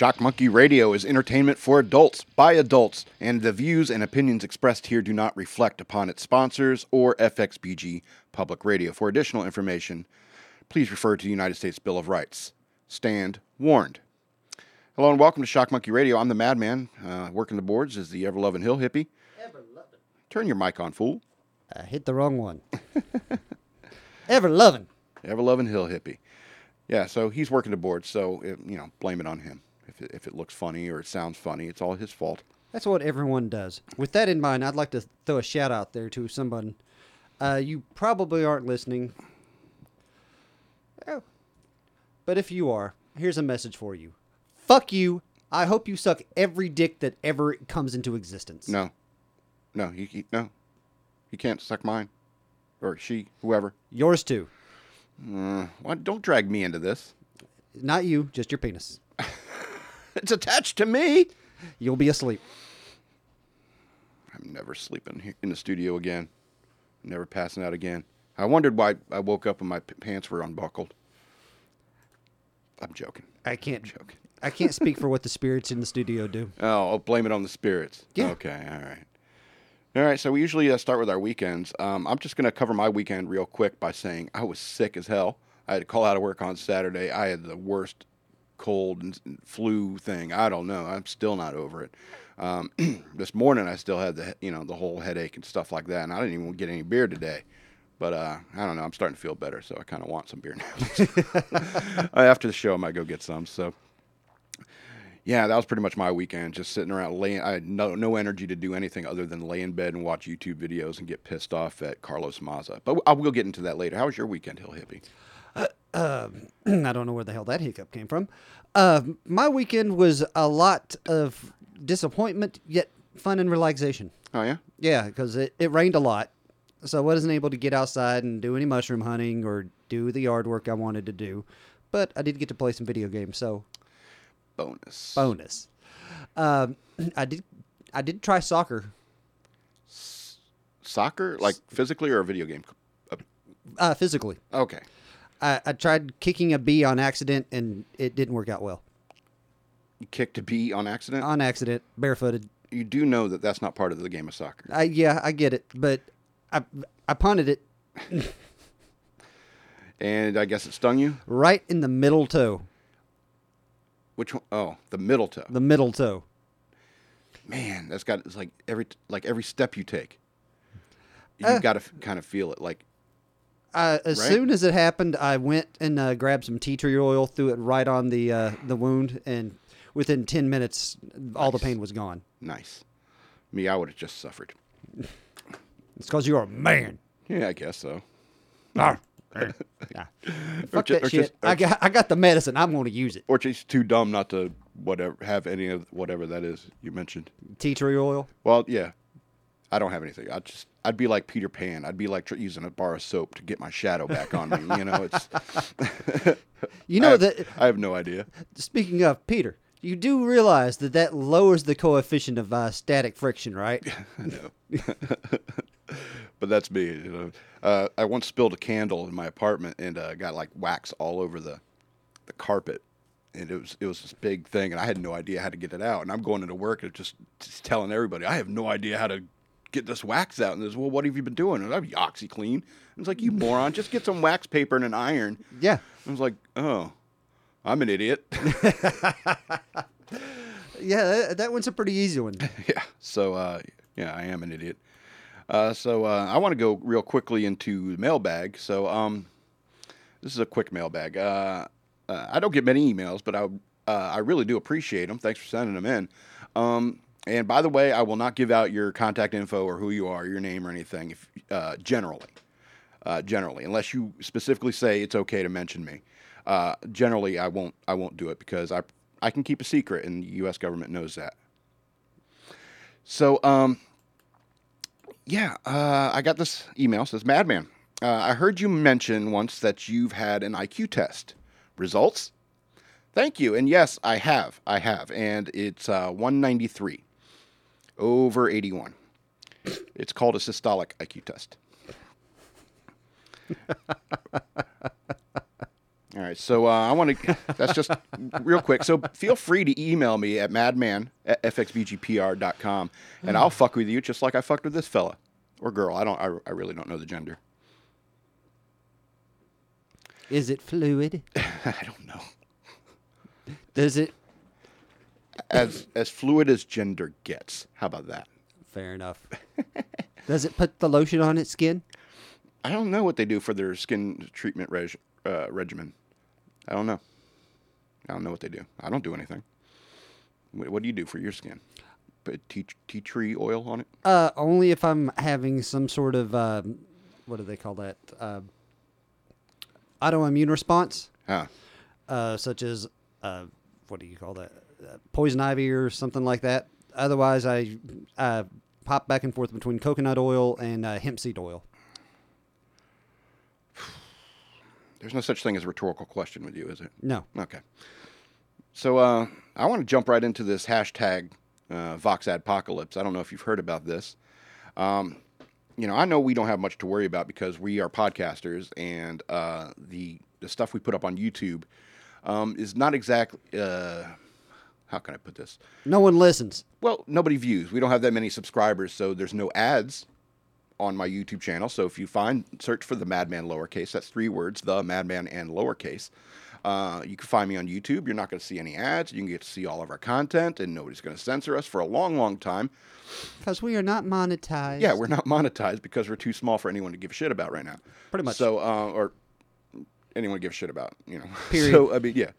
Shock Monkey Radio is entertainment for adults by adults, and the views and opinions expressed here do not reflect upon its sponsors or FXBG Public Radio. For additional information, please refer to the United States Bill of Rights. Stand warned. Hello and welcome to Shock Monkey Radio. I'm the Madman. Uh, working the boards is the ever loving Hill Hippie. Turn your mic on, fool. I hit the wrong one. Ever loving. Ever loving Hill Hippie. Yeah, so he's working the boards, so it, you know, blame it on him. If it, if it looks funny or it sounds funny, it's all his fault. That's what everyone does. With that in mind, I'd like to throw a shout out there to someone. Uh, you probably aren't listening. Oh. But if you are, here's a message for you. Fuck you. I hope you suck every dick that ever comes into existence. No, no, he no, You can't suck mine, or she, whoever. Yours too. Uh, why, don't drag me into this. Not you, just your penis. It's attached to me. You'll be asleep. I'm never sleeping he- in the studio again. Never passing out again. I wondered why I woke up and my p- pants were unbuckled. I'm joking. I can't Joking. I can't speak for what the spirits in the studio do. Oh, I'll blame it on the spirits. Yeah. Okay. All right. All right. So we usually uh, start with our weekends. Um, I'm just going to cover my weekend real quick by saying I was sick as hell. I had to call out of work on Saturday. I had the worst cold and flu thing. I don't know. I'm still not over it. Um, this morning I still had the you know the whole headache and stuff like that, and I didn't even get any beer today. But uh, I don't know. I'm starting to feel better, so I kind of want some beer now. After the show, I might go get some. So yeah, that was pretty much my weekend. Just sitting around laying. I had no no energy to do anything other than lay in bed and watch YouTube videos and get pissed off at Carlos Maza. But I will get into that later. How was your weekend, Hill Hippie? I don't know where the hell that hiccup came from. Uh, my weekend was a lot of disappointment, yet fun and relaxation. Oh yeah, Yeah, because it, it rained a lot. So I wasn't able to get outside and do any mushroom hunting or do the yard work I wanted to do. But I did get to play some video games, so bonus. bonus. Um, I did I did try soccer. Soccer, like physically or a video game? Uh, Uh, physically. Okay. I, I tried kicking a bee on accident and it didn't work out well. You kicked a bee on accident. On accident, barefooted. you do know that that's not part of the game of soccer. I, yeah, I get it, but I I punted it And I guess it stung you. right in the middle toe. Which one? Oh, the middle toe. The middle toe. Man, that's got it's like every like every step you take, you Uh. got to f- kind of feel it. Like Uh, as Right? soon as it happened, I went and uh, grabbed some tea tree oil, threw it right on the uh, the wound, and within ten minutes, all the pain was gone. nice. Me, I would have just suffered. It's because you're a man. Yeah, I guess so. Yeah. Fuck ju- that shit. just- I got I got the medicine. I'm going to use it. Or just too dumb not to whatever have any of whatever that is you mentioned. Tea tree oil. Well, yeah, I don't have anything. I just I'd be like Peter Pan. I'd be like tr- using a bar of soap to get my shadow back on me. You know, it's You I know have, that. I have no idea. Speaking of Peter, you do realize that that lowers the coefficient of uh, static friction, right? I know. but that's me. You know, uh, I once spilled a candle in my apartment and uh, got like wax all over the the carpet, and it was it was this big thing, and I had no idea how to get it out. And I'm going into work and just, just telling everybody I have no idea how to get this wax out. And there's well, what have you been doing? And I'm OxiClean. And it's like you moron, just get some wax paper and an iron. Yeah. I was like, oh, I'm an idiot. Yeah, that, that one's a pretty easy one. yeah. So uh, yeah, I am an idiot. Uh, so uh, I want to go real quickly into the mailbag. So um, this is a quick mailbag. Uh, uh, I don't get many emails, but I uh, I really do appreciate them. Thanks for sending them in. Um, and by the way, I will not give out your contact info or who you are, your name or anything. If uh, generally, uh, generally, unless you specifically say it's okay to mention me. Uh, generally, I won't. I won't do it because I I can keep a secret, and the U.S. government knows that. So, um, yeah, uh, I got this email. Says, "Madman, uh, I heard you mention once that you've had an IQ test. Results? Thank you. And yes, I have. I have, and it's uh, 193 over 81. It's called a systolic IQ test. All right. so uh, I want to. That's just real quick. So feel free to email me at madman at fxbgpr.com, and I'll fuck with you just like I fucked with this fella or girl. I don't. I, I really don't know the gender. Is it fluid? I don't know. Does it? As as fluid as gender gets. How about that? Fair enough. Does it put the lotion on its skin? I don't know what they do for their skin treatment reg, uh, regimen. I don't know. I don't know what they do. I don't do anything. What, what do you do for your skin? Put tea, tea tree oil on it? Uh, only if I'm having some sort of um, what do they call that? Uh, autoimmune response, Huh. uh, such as uh, what do you call that? Uh, poison ivy or something like that. Otherwise, I uh, pop back and forth between coconut oil and uh, hemp seed oil. There's no such thing as a rhetorical question with you, is it? No, Okay. So uh, I want to jump right into this hashtag uh, Vox Adpocalypse. I don't know if you've heard about this. Um, you know, I know we don't have much to worry about because we are podcasters, and uh, the the stuff we put up on YouTube um, is not exactly. How can I put this? no one listens. Well, nobody views. We don't have that many subscribers, so there's no ads on my YouTube channel. So if you find search for the Madman lowercase, that's three words, the Madman and lowercase. Uh, you can find me on YouTube. You're not going to see any ads. You can get to see all of our content, and nobody's going to censor us for a long, long time. Because we are not monetized. Yeah, we're not monetized because we're too small for anyone to give a shit about right now. Pretty much. So, uh, or anyone to give a shit about, you know. Period. So, I mean, yeah.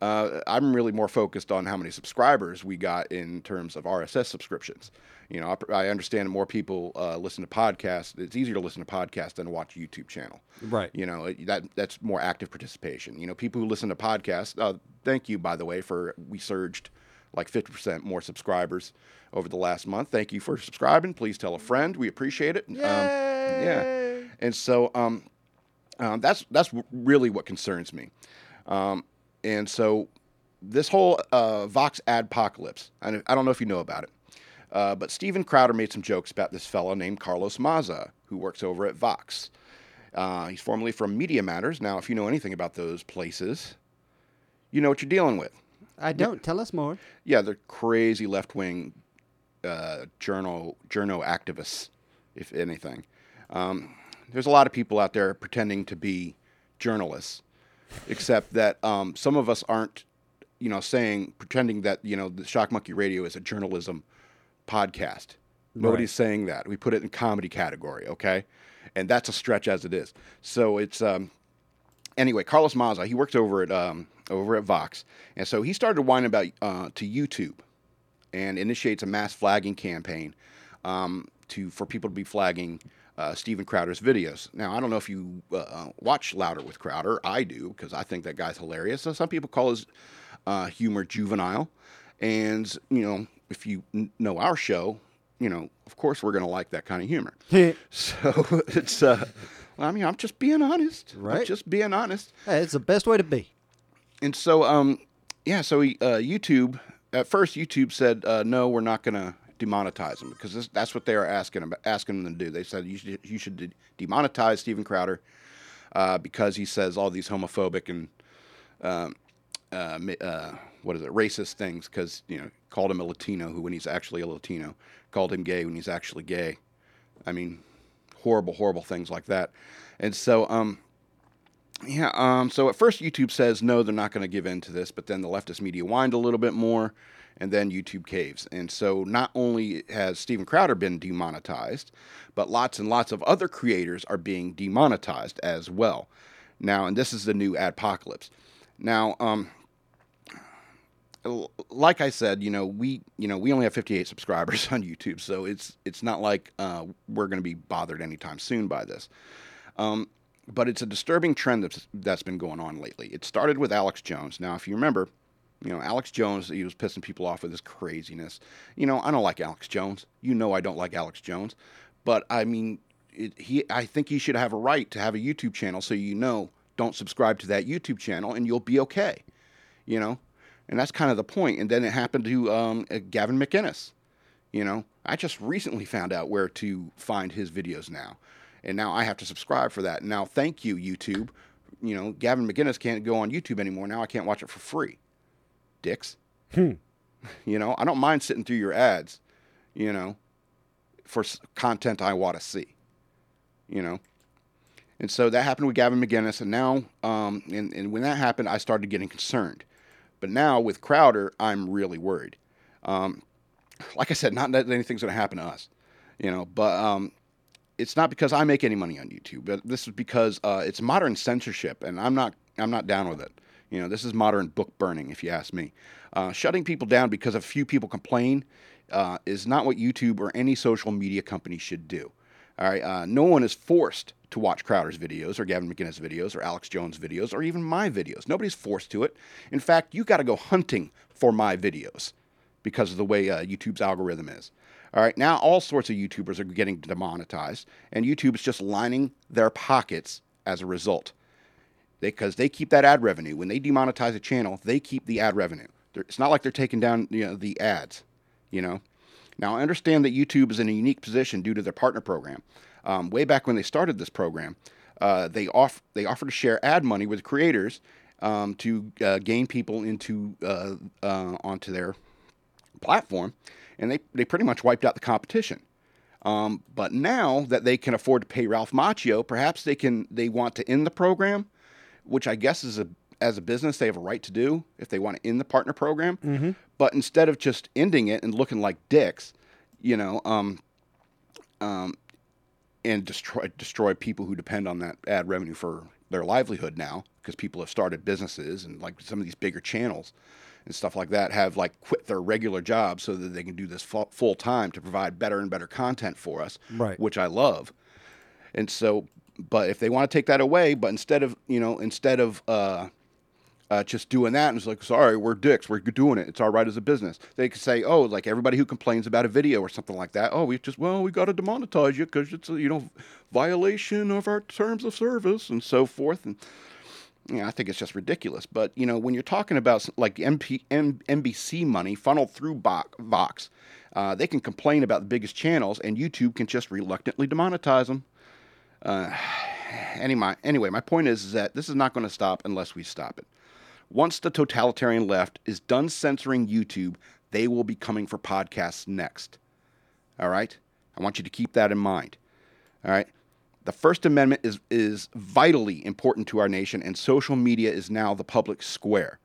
Uh, I'm really more focused on how many subscribers we got in terms of RSS subscriptions. You know, I, I understand more people uh, listen to podcasts. It's easier to listen to podcasts than to watch a YouTube channel. Right. You know, that that's more active participation. You know, people who listen to podcasts. Uh, thank you, by the way, for we surged like 50% more subscribers over the last month. Thank you for subscribing. Please tell a friend. We appreciate it. Um, yeah. And so um, um, that's that's really what concerns me. Um, and so this whole uh, Vox adpocalypse, I, I don't know if you know about it, uh, but Steven Crowder made some jokes about this fellow named Carlos Maza, who works over at Vox. Uh, he's formerly from Media Matters. Now, if you know anything about those places, you know what you're dealing with. I don't. Tell us more. Yeah, they're crazy left wing uh, journal journo activists, if anything. Um, there's a lot of people out there pretending to be journalists, except that um, some of us aren't, you know, saying pretending that you know the Shock Monkey Radio is a journalism podcast. Nobody's saying that. We put it in comedy category, okay, and that's a stretch as it is. So it's um, anyway, Carlos Maza, he works over at um, over at Vox, and so he started whining about uh, to YouTube, and initiates a mass flagging campaign um, to for people to be flagging uh, Steven Crowder's videos. Now, I don't know if you uh, watch Louder with Crowder. I do because I think that guy's hilarious. So some people call his uh, humor juvenile, and you know, if you n- know our show, you know, of course we're going to like that kind of humor. So it's, uh, well, I mean, I'm just being honest. I'm Right. just being honest. Hey, it's the best way to be. And so, um, yeah, so he, uh, YouTube, at first, YouTube said, uh, no, we're not going to demonetize him because this, that's what they are asking, asking them to do. They said you should, you should de- demonetize Steven Crowder uh, because he says all these homophobic and, um, uh, uh, what is it, racist things because, you know, called him a Latino who when he's actually a Latino, called him gay when he's actually gay. I mean, horrible, horrible things like that. And so, um, yeah, um, so at first YouTube says no, they're not going to give in to this, but then the leftist media whined a little bit more, and then YouTube caves. And so not only has Steven Crowder been demonetized, but lots and lots of other creators are being demonetized as well. Now, and this is the new apocalypse. Now, um, like I said, you know, we you know we only have 58 subscribers on YouTube, so it's it's not like uh, we're going to be bothered anytime soon by this. Um, but it's a disturbing trend that's that's been going on lately. It started with Alex Jones. Now, if you remember, you know Alex Jones, he was pissing people off with his craziness. You know, I don't like Alex Jones. You know, I don't like Alex Jones. But I mean, it, he I think he should have a right to have a YouTube channel, so you know, don't subscribe to that YouTube channel, and you'll be okay. You know, and that's kind of the point. And then it happened to um, uh, Gavin McInnes. You know, I just recently found out where to find his videos now, and now I have to subscribe for that. Now, thank you, YouTube. you know, Gavin McInnes can't go on YouTube anymore. Now I can't watch it for free. Dicks. You know, I don't mind sitting through your ads, you know, for s- content I want to see. You know, and so that happened with Gavin McInnes, and now, um, and, and when that happened, I started getting concerned. But now with Crowder, I'm really worried. Um, like I said, not that anything's going to happen to us, you know, but um, it's not because I make any money on YouTube. But this is because uh, it's modern censorship, and I'm not I'm not down with it. You know, this is modern book burning, if you ask me. Uh, shutting people down because a few people complain uh, is not what YouTube or any social media company should do. All right, uh, no one is forced to watch Crowder's videos or Gavin McInnes videos or Alex Jones videos or even my videos. Nobody's forced to it. In fact, you got to go hunting for my videos because of the way uh, YouTube's algorithm is. All right, now all sorts of YouTubers are getting demonetized, and YouTube is just lining their pockets as a result. Because they, keep that ad revenue. When they demonetize a channel, they keep the ad revenue. They're, it's not like they're taking down you know, the ads, you know. Now I understand that YouTube is in a unique position due to their partner program. Um, way back when they started this program, uh, they off they offered to share ad money with creators um, to uh, gain people into uh, uh, onto their platform, and they they pretty much wiped out the competition. Um, but now that they can afford to pay Ralph Macchio, perhaps they can they want to end the program, which I guess is a as a business they have a right to do if they want to end the partner program. But instead of just ending it and looking like dicks, you know, um, um, and destroy destroy people who depend on that ad revenue for their livelihood now because people have started businesses and like some of these bigger channels and stuff like that have like quit their regular jobs so that they can do this fu- full time to provide better and better content for us Right. which I love and so but if they want to take that away but instead of you know instead of uh uh, just doing that and it's like sorry we're dicks we're doing it it's all right as a business they could say oh like everybody who complains about a video or something like that oh we just well we got to demonetize you because it's a you know violation of our terms of service and so forth and yeah, I think it's just ridiculous. But you know, when you're talking about like MP, M, NBC money funneled through Vo- Vox, uh, they can complain about the biggest channels, and YouTube can just reluctantly demonetize them. Uh, anyway, anyway, my point is, is that this is not going to stop unless we stop it. Once the totalitarian left is done censoring YouTube, they will be coming for podcasts next. All right? I want you to keep that in mind. All right? The First Amendment is, is vitally important to our nation, and social media is now the public square.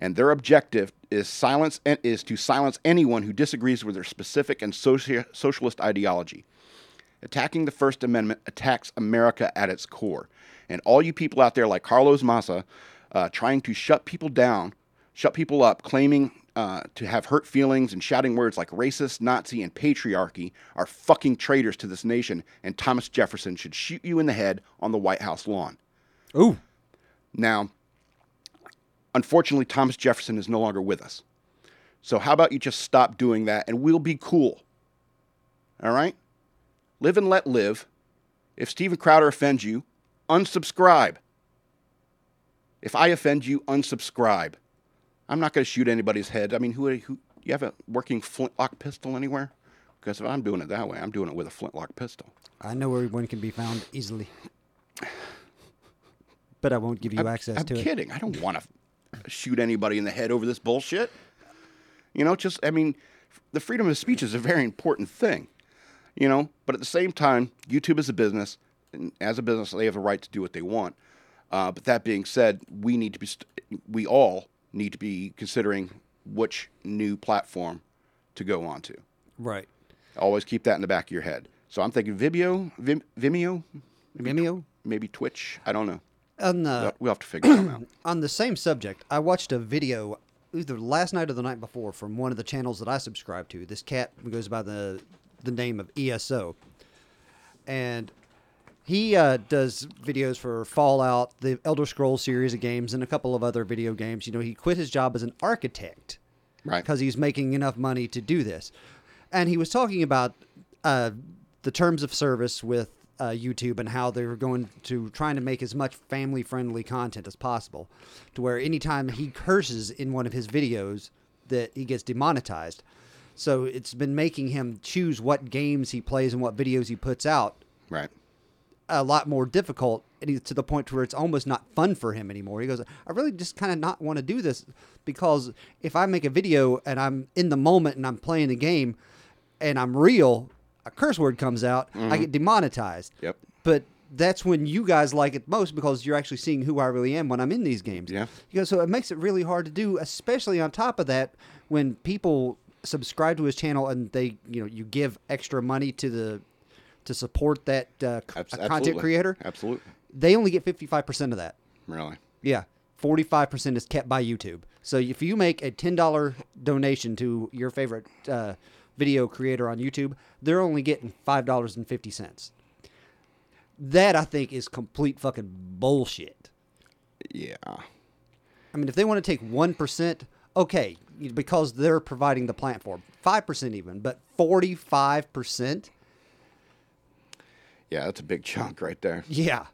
And their objective is silence is to silence anyone who disagrees with their specific and socia- socialist ideology. Attacking the First Amendment attacks America at its core. And all you people out there like Carlos Maza uh, trying to shut people down, shut people up, claiming uh, to have hurt feelings and shouting words like racist, Nazi, and patriarchy are fucking traitors to this nation, and Thomas Jefferson should shoot you in the head on the White House lawn. Ooh. Now, unfortunately, Thomas Jefferson is no longer with us. So, how about you just stop doing that and we'll be cool? All right? Live and let live. If Steven Crowder offends you, unsubscribe. If I offend you, unsubscribe. I'm not going to shoot anybody's head. I mean, who, who you have a working flintlock pistol anywhere? Because if I'm doing it that way, I'm doing it with a flintlock pistol. I know where one can be found easily. But I won't give you I'm, access I'm to it. I'm kidding. I don't want to shoot anybody in the head over this bullshit. You know, just I mean, the freedom of speech is a very important thing. You know, but at the same time, YouTube is a business, and as a business, they have a right to do what they want. Uh, but that being said, we need to be, st- we all need to be considering which new platform to go onto. Right. Always keep that in the back of your head. So I'm thinking Vimeo, Vim, Vimeo, maybe, Vimeo? maybe Twitch. I don't know. On the We'll- have to figure something out. on the same subject, I watched a video either last night or the night before from one of the channels that I subscribe to. This cat goes by the the name of ESO, and he uh, does videos for Fallout, the Elder Scrolls series of games, and a couple of other video games. You know, he quit his job as an architect Right. because he's making enough money to do this. And he was talking about uh, the terms of service with uh, YouTube and how they were going to trying to make as much family friendly content as possible, to where anytime he curses in one of his videos, that he gets demonetized. So it's been making him choose what games he plays and what videos he puts out Right. A lot more difficult and he's to the point where it's almost not fun for him anymore. He goes, I really just kind of not want to do this because if I make a video and I'm in the moment and I'm playing the game and I'm real, a curse word comes out, I mm-hmm. get demonetized. Yep. But that's when you guys like it most because you're actually seeing who I really am when I'm in these games. Yeah. You know, so it makes it really hard to do, especially on top of that, when people subscribe to his channel and they, you know, you give extra money to the to support that uh, c- Abs- a content creator. Absolutely. They only get 55% of that. Really. Yeah. 45% is kept by YouTube. So if you make a $10 donation to your favorite uh, video creator on YouTube, they're only getting $5.50. That I think is complete fucking bullshit. Yeah. I mean, if they want to take 1%, okay, because they're providing the platform. 5% even, but 45%? Yeah, that's a big chunk right there. Yeah.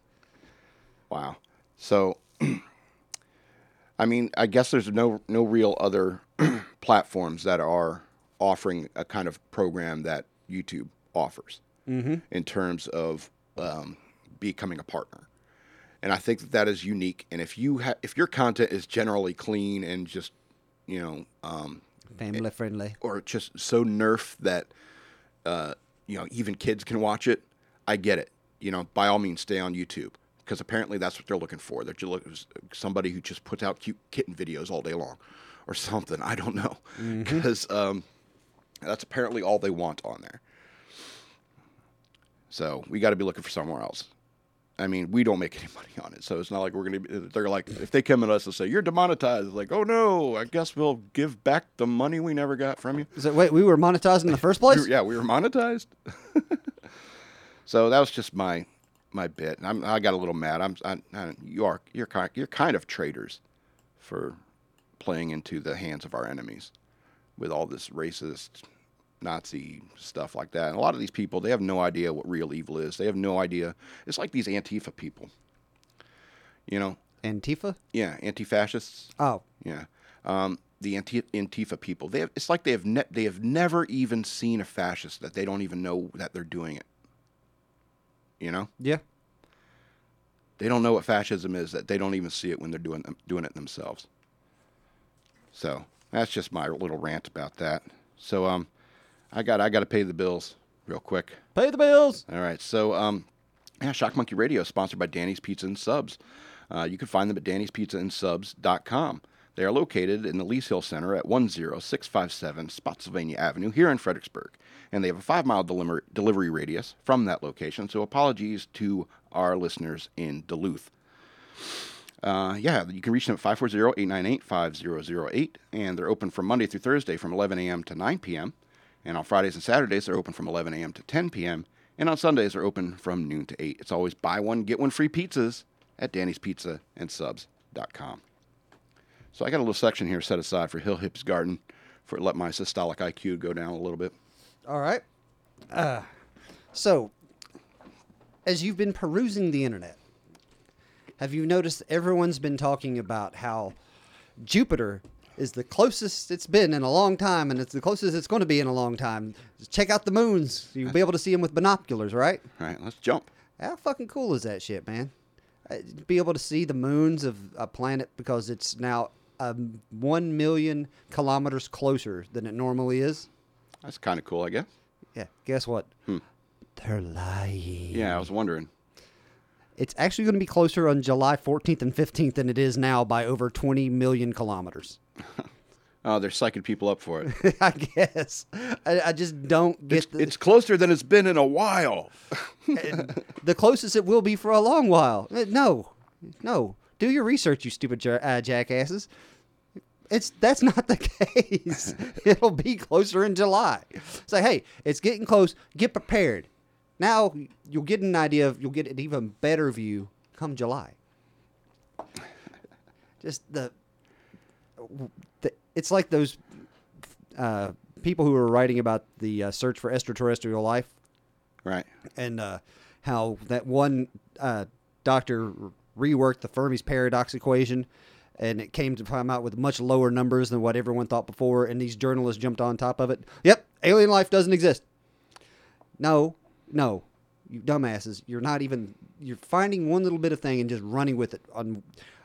Wow. So, I mean, I guess there's no no real other platforms that are offering a kind of program that YouTube offers in terms of um, becoming a partner. And I think that that is unique. And if you ha- if your content is generally clean and just you know um, Family friendly. or just so nerf that uh, you know even kids can watch it, I get it. You know, by all means, stay on YouTube because apparently that's what they're looking for. They're just somebody who just puts out cute kitten videos all day long, or something. I don't know, because um, that's apparently all they want on there. So we got to be looking for somewhere else. I mean, we don't make any money on it, so it's not like we're gonna. Be, they're like, if they come at us and say you're demonetized, it's like, oh no, I guess we'll give back the money we never got from you. So wait, we were monetized in the first place? Yeah, we were monetized. so that was just my my bit. And I'm, I got a little mad. I'm I, I, you are you're kind you're kind of traitors for playing into the hands of our enemies with all this racist Nazi stuff like that. And a lot of these people, they have no idea what real evil is. They have no idea. It's like these Antifa people. You know, Antifa? yeah, anti-fascists. Oh, Yeah. Um, the Anti- Antifa people, they have, it's like they have ne- they have never even seen a fascist that they don't even know that they're doing it. You know, yeah. they don't know what fascism is. That they don't even see it when they're doing doing it themselves. So that's just my little rant about that. So um, I got I got to pay the bills real quick. Pay the bills. All right. So, um, yeah, Shock Monkey Radio is sponsored by Danny's Pizza and Subs. Uh, you can find them at dannyspizzaandsubs.com. They are located in the Lees Hill Center at 10657 Spotsylvania Avenue here in Fredericksburg. And they have a five mile deliver- delivery radius from that location. So, apologies to our listeners in Duluth. Uh, yeah, you can reach them at 540 898 5008. And they're open from Monday through Thursday from 11 a.m. to 9 p.m. And on Fridays and Saturdays, they're open from 11 a.m. to 10 p.m. And on Sundays, they're open from noon to 8. It's always buy one, get one free pizzas at Danny's Pizza and Subs.com. So I got a little section here set aside for Hill Hips Garden for let my systolic IQ go down a little bit. All right. Uh, so, as you've been perusing the internet, have you noticed everyone's been talking about how Jupiter is the closest it's been in a long time, and it's the closest it's going to be in a long time? Just check out the moons. You'll be able to see them with binoculars, right? All right, let's jump. How fucking cool is that shit, man? Uh, be able to see the moons of a planet because it's now um, one million kilometers closer than it normally is. That's kind of cool, I guess. Yeah, guess what? They're lying. Yeah, I was wondering. It's actually going to be closer on July 14th and 15th than it is now by over 20 million kilometers. Oh, they're psyching people up for it. I guess. I, I just don't get It's, the, it's closer than it's been in a while. the closest it will be for a long while. Uh, No, no. Do your research, you stupid uh, jackasses. It's that's not the case. It'll be closer in July. Say, hey, it's getting close. Get prepared. Now you'll get an idea of you'll get an even better view come July. Just the, the it's like those uh, people who were writing about the uh, search for extraterrestrial life Right. and uh, how that one uh, doctor reworked the Fermi's paradox equation, and it came to come out with much lower numbers than what everyone thought before. And these journalists jumped on top of it. Yep, alien life doesn't exist. No, no, you dumbasses. You're not even. You're finding one little bit of thing and just running with it. On,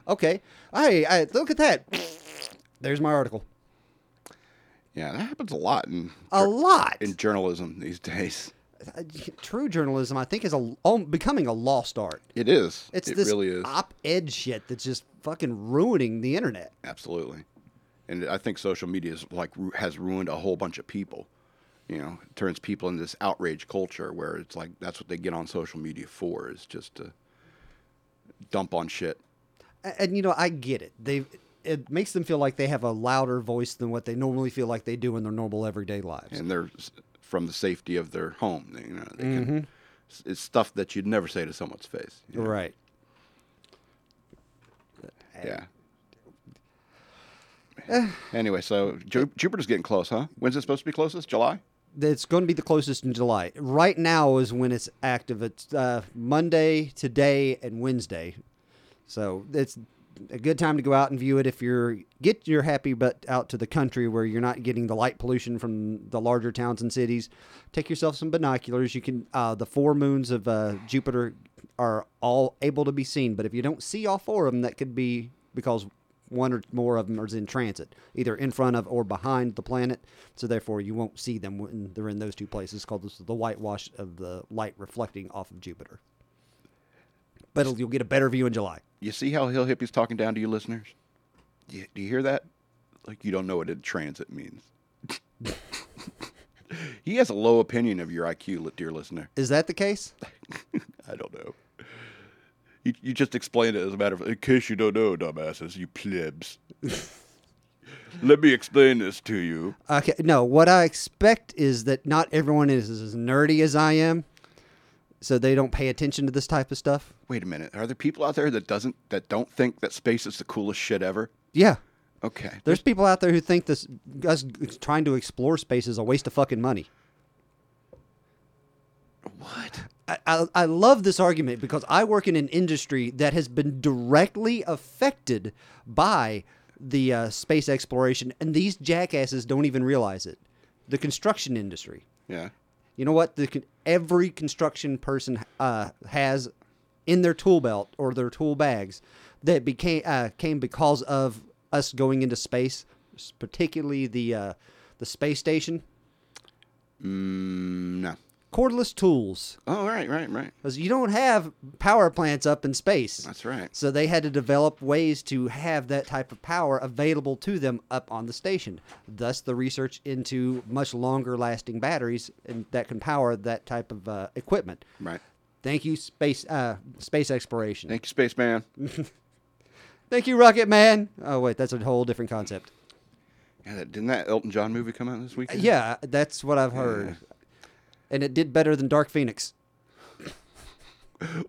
okay, hey, I, look at that. There's my article. Yeah, that happens a lot in A lot. in journalism these days. True journalism, I think, is a al- becoming a lost art. It is. It's it this really is. op-ed shit that's just fucking ruining the internet. Absolutely. And I think social media is like has ruined a whole bunch of people. You know, it turns people into this outrage culture where it's like that's what they get on social media for is just to dump on shit. A- And, you know, I get it. They it makes them feel like they have a louder voice than what they normally feel like they do in their normal everyday lives. and they're from the safety of their home. You know, they Mm-hmm. can, it's- it's stuff that you'd never say to someone's face. you know? Right. Yeah. anyway, so Ju- Jupiter's getting close, huh? When's it supposed to be closest? July? It's going to be the closest in July. Right now is when it's active. It's uh, Monday, today, and Wednesday. So it's a good time to go out and view it if you're get your happy butt out to the country where you're not getting the light pollution from the larger towns and cities. Take yourself some binoculars. You can uh, the four moons of uh, Jupiter are all able to be seen, but if you don't see all four of them, that could be because one or more of them is in transit, either in front of or behind the planet. So therefore, you won't see them when they're in those two places. Called the whitewash of the light reflecting off of Jupiter. But you'll get a better view in July. You see how Hill Hippie's talking down to you listeners? Do you, do you hear that? Like you don't know what a transit means. he has a low opinion of your IQ, dear listener. Is that the case? I don't know. You, you just explained it as a matter of, in case you don't know, dumbasses, you plebs. Let me explain this to you. Okay, no. What I expect is that not everyone is as nerdy as I am, so they don't pay attention to this type of stuff. Wait a minute. Are there people out there that doesn't that don't think that space is the coolest shit ever? Yeah, Okay. there's people out there who think this us trying to explore space is a waste of fucking money. what? I, I, I love this argument because I work in an industry that has been directly affected by the uh, space exploration, and these jackasses don't even realize it. The construction industry. Yeah. You know what? The, every construction person uh, has in their tool belt or their tool bags that became uh, came because of us going into space, particularly the uh, the space station. Mm, no. Cordless tools, Oh, right, right, right. because you don't have power plants up in space. That's right. So they had to develop ways to have that type of power available to them up on the station. Thus, the research into much longer lasting batteries and that can power that type of uh, equipment. Right. Thank you, space uh, space exploration. Thank you, spaceman. Thank you, Rocket Man. Oh wait, that's a whole different concept. Yeah, that, didn't that Elton John movie come out this weekend? Yeah, that's what I've heard, and it did better than Dark Phoenix.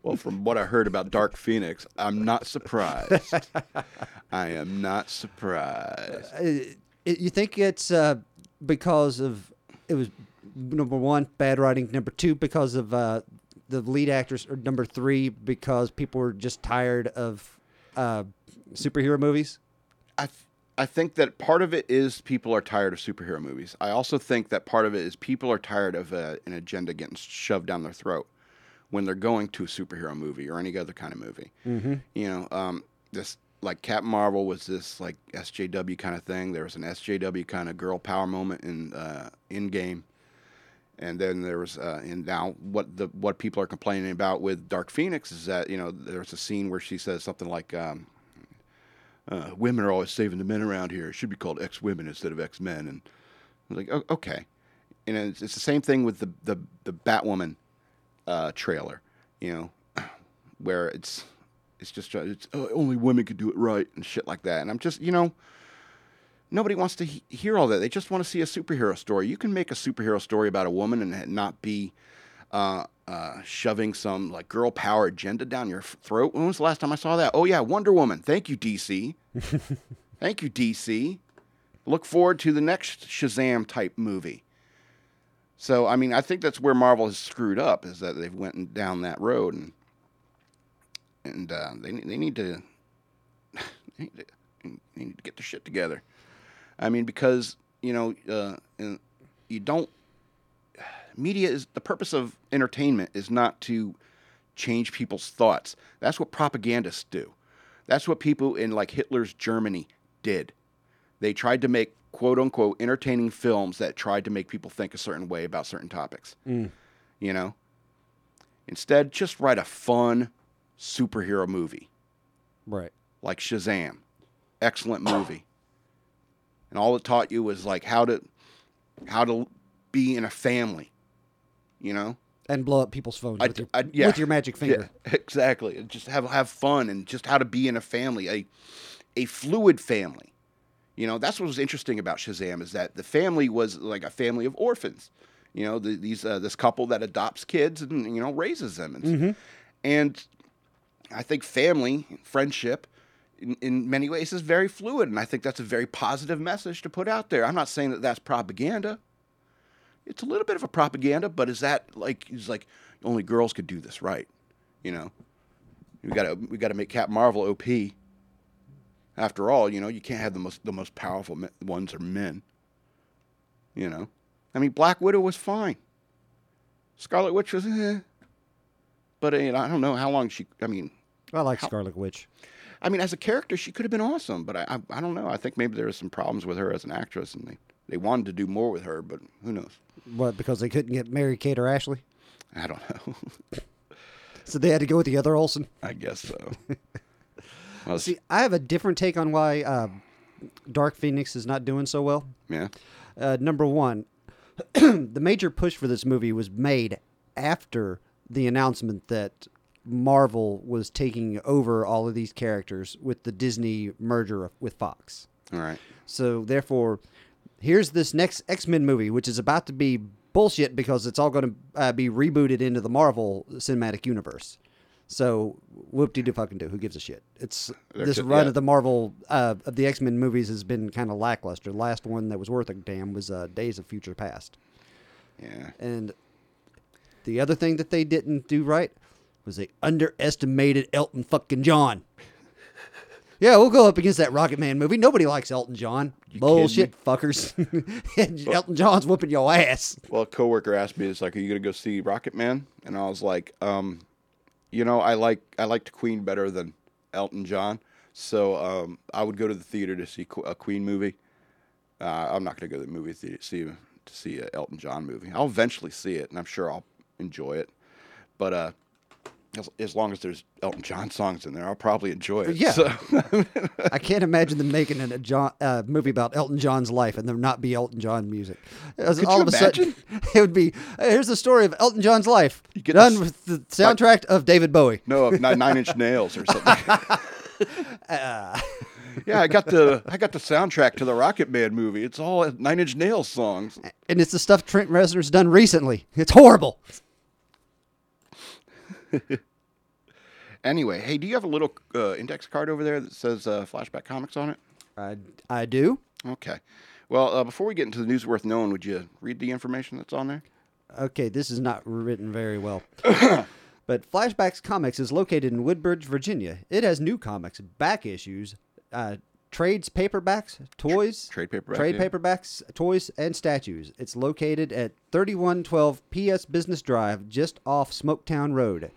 Well, from what I heard about Dark Phoenix, I'm not surprised. I am not surprised. Uh, it, you think it's uh, because of it was number one bad writing, number two because of uh, the lead actors, or number three because people were just tired of uh, superhero movies. I I think that part of it is people are tired of superhero movies. I also think that part of it is people are tired of uh, an agenda getting shoved down their throat when they're going to a superhero movie or any other kind of movie. Mm-hmm. You know, um, this like Captain Marvel was this like SJW kind of thing. There was an SJW kind of girl power moment in uh, Endgame. And then there was, uh, and now what the what people are complaining about with Dark Phoenix is that you know there's a scene where she says something like, um, uh, women are always saving the men around here. It should be called X women instead of X men. And I was like, oh, okay. And it's, it's the same thing with the the the Batwoman uh, trailer, you know, where it's it's just it's oh, only women could do it right and shit like that. And I'm just you know. Nobody wants to he- hear all that. They just want to see a superhero story. You can make a superhero story about a woman and not be uh, uh, shoving some like girl power agenda down your throat. When was the last time I saw that? Oh yeah, Wonder Woman. Thank you, DC. Thank you, DC. Look forward to the next Shazam type movie. So I mean, I think that's where Marvel has screwed up is that they've went down that road and and uh, they they need to they need to, they need to get their shit together. I mean, because you know, uh, you don't media is the purpose of entertainment is not to change people's thoughts. That's what propagandists do. That's what people in like Hitler's Germany did. They tried to make quote unquote entertaining films that tried to make people think a certain way about certain topics. Mm. You know? Instead, just write a fun superhero movie Right. like Shazam. Excellent movie. And all it taught you was like how to how to be in a family. You know? And blow up people's phones I- with, your, I- yeah. with your magic finger. Yeah, exactly. Just have have fun and just how to be in a family, a a fluid family. You know, that's what was interesting about Shazam is that the family was like a family of orphans. You know, the, these uh, this couple that adopts kids and you know raises them, and, and I think family friendship. In, in many ways, is very fluid, and I think that's a very positive message to put out there. I'm not saying that that's propaganda. It's a little bit of a propaganda, but is that like is like only girls could do this, right? You know, we got to we got to make Cap Marvel OP. After all, you know, you can't have the most the most powerful me- ones are men. You know, I mean, Black Widow was fine. Scarlet Witch was, eh. but you know, I don't know how long she. I mean, I like Scarlet Witch. I mean, as a character, she could have been awesome, but I, I, I don't know. I think maybe there was some problems with her as an actress, and they, they wanted to do more with her, but who knows? What, because they couldn't get Mary Kate or Ashley? I don't know. So they had to go with the other Olsen? I guess so. well, See, I have a different take on why uh, Dark Phoenix is not doing so well. yeah, Uh, number one, the major push for this movie was made after the announcement that Marvel was taking over all of these characters with the Disney merger with Fox. all right. So therefore, here's this next X Men movie, which is about to be bullshit because it's all going to uh, be rebooted into the Marvel cinematic universe. So whoop de doo fucking do. Who gives a shit? It's this run yeah. of the Marvel uh, of the X Men movies has been kind of lackluster. The last one that was worth a damn was uh, Days of Future Past. Yeah. And the other thing that they didn't do right was they underestimated Elton fucking John. Yeah, we'll go up against that Rocket Man movie. Nobody likes Elton John. Bullshit, fuckers. And Elton John's whooping your ass. Well, a coworker asked me, "It's like, are you gonna go see Rocket Man?" And I was like, um, "You know, I like I liked Queen better than Elton John, so um, I would go to the theater to see a Queen movie. Uh, I'm not gonna go to the movie theater to see to see a Elton John movie. I'll eventually see it, and I'm sure I'll enjoy it. But uh, as, as long as there's Elton John songs in there, I'll probably enjoy it. Yeah. So, I can't imagine them making an, a John, uh, movie about Elton John's life and there not be Elton John music. As Could all you of a sudden, imagine? it would be "Hey, here's the story of Elton John's life, You get done this- with the soundtrack of David Bowie. no, nine, nine Inch Nails or something. yeah, I got the I got the soundtrack to the Rocket Man movie. It's all Nine Inch Nails songs. And it's the stuff Trent Reznor's done recently. It's horrible. Anyway, hey, do you have a little uh, index card over there that says uh, Flashback Comics on it? I, I do. Okay. Well, uh, before we get into the news worth knowing, would you read the information that's on there? Okay, this is not written very well. but Flashbacks Comics is located in Woodbridge, Virginia. It has new comics, back issues, uh, trades, paperbacks, toys, trade paperback, trade yeah. paperbacks, toys, and statues. It's located at 3112 PS Business Drive, just off Smoketown Road.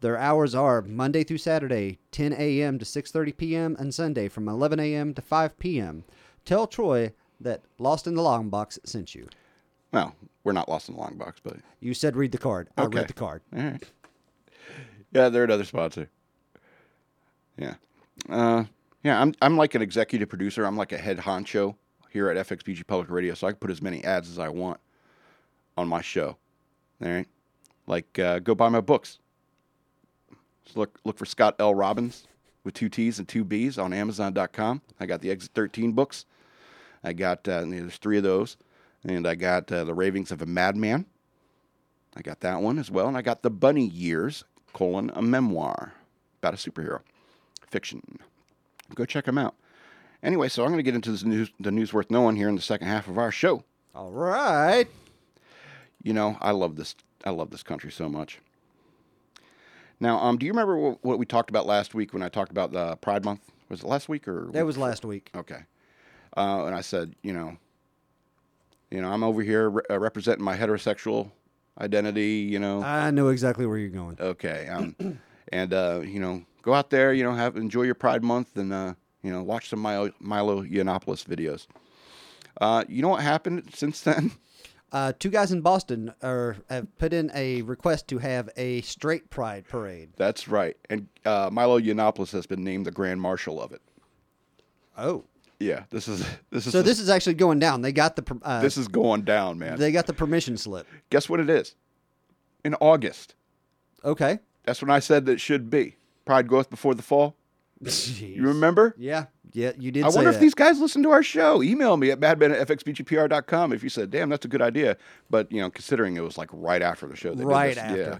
Their hours are Monday through Saturday, 10 a.m. to 6:30 p.m., and Sunday from 11 a.m. to 5 p.m. Tell Troy that Lost in the Long Box sent you. Well, we're not lost in the long box, but You said read the card. I Okay. read the card. all right. Yeah, they're another sponsor. Yeah, uh, yeah. I'm I'm like an executive producer. I'm like a head honcho here at FXBG Public Radio, so I can put as many ads as I want on my show. All right, like uh, go buy my books. Just look look for Scott L. Robbins with two T's and two B's on Amazon.com. I got the Exit 13 books. I got uh, there's three of those, and I got uh, the Ravings of a Madman. I got that one as well, and I got the Bunny Years colon a memoir about a superhero fiction. Go check them out. Anyway, so I'm going to get into this news, the news worth knowing here in the second half of our show. All right. You know, I love this. I love this country so much. Now, um, do you remember what, what we talked about last week when I talked about the Pride Month? Was it last week or That was last week. Okay. Uh, and I said, you know, you know, I'm over here re- uh, representing my heterosexual identity. You know, I know exactly where you're going. okay, um, and uh, you know, go out there. You know, have enjoy your Pride Month, and uh, you know, watch some Milo, Milo Yiannopoulos videos. Uh, you know what happened since then? Uh, two guys in Boston are have put in a request to have a straight pride parade. That's right, and uh, Milo Yiannopoulos has been named the Grand Marshal of it. Oh, Yeah, this is this is so this is actually going down. They got the uh, this is going down, man. they got the permission slip. Guess what it is? In August. Okay. That's when I said that it should be. Pride goeth before the fall. Jeez. You remember? Yeah, yeah, you did. I wonder if these guys listen to our show. Email me at madman at fxbgpr.com if you said, damn, that's a good idea. But, you know, considering it was like right after the show. They did right this, after Yeah.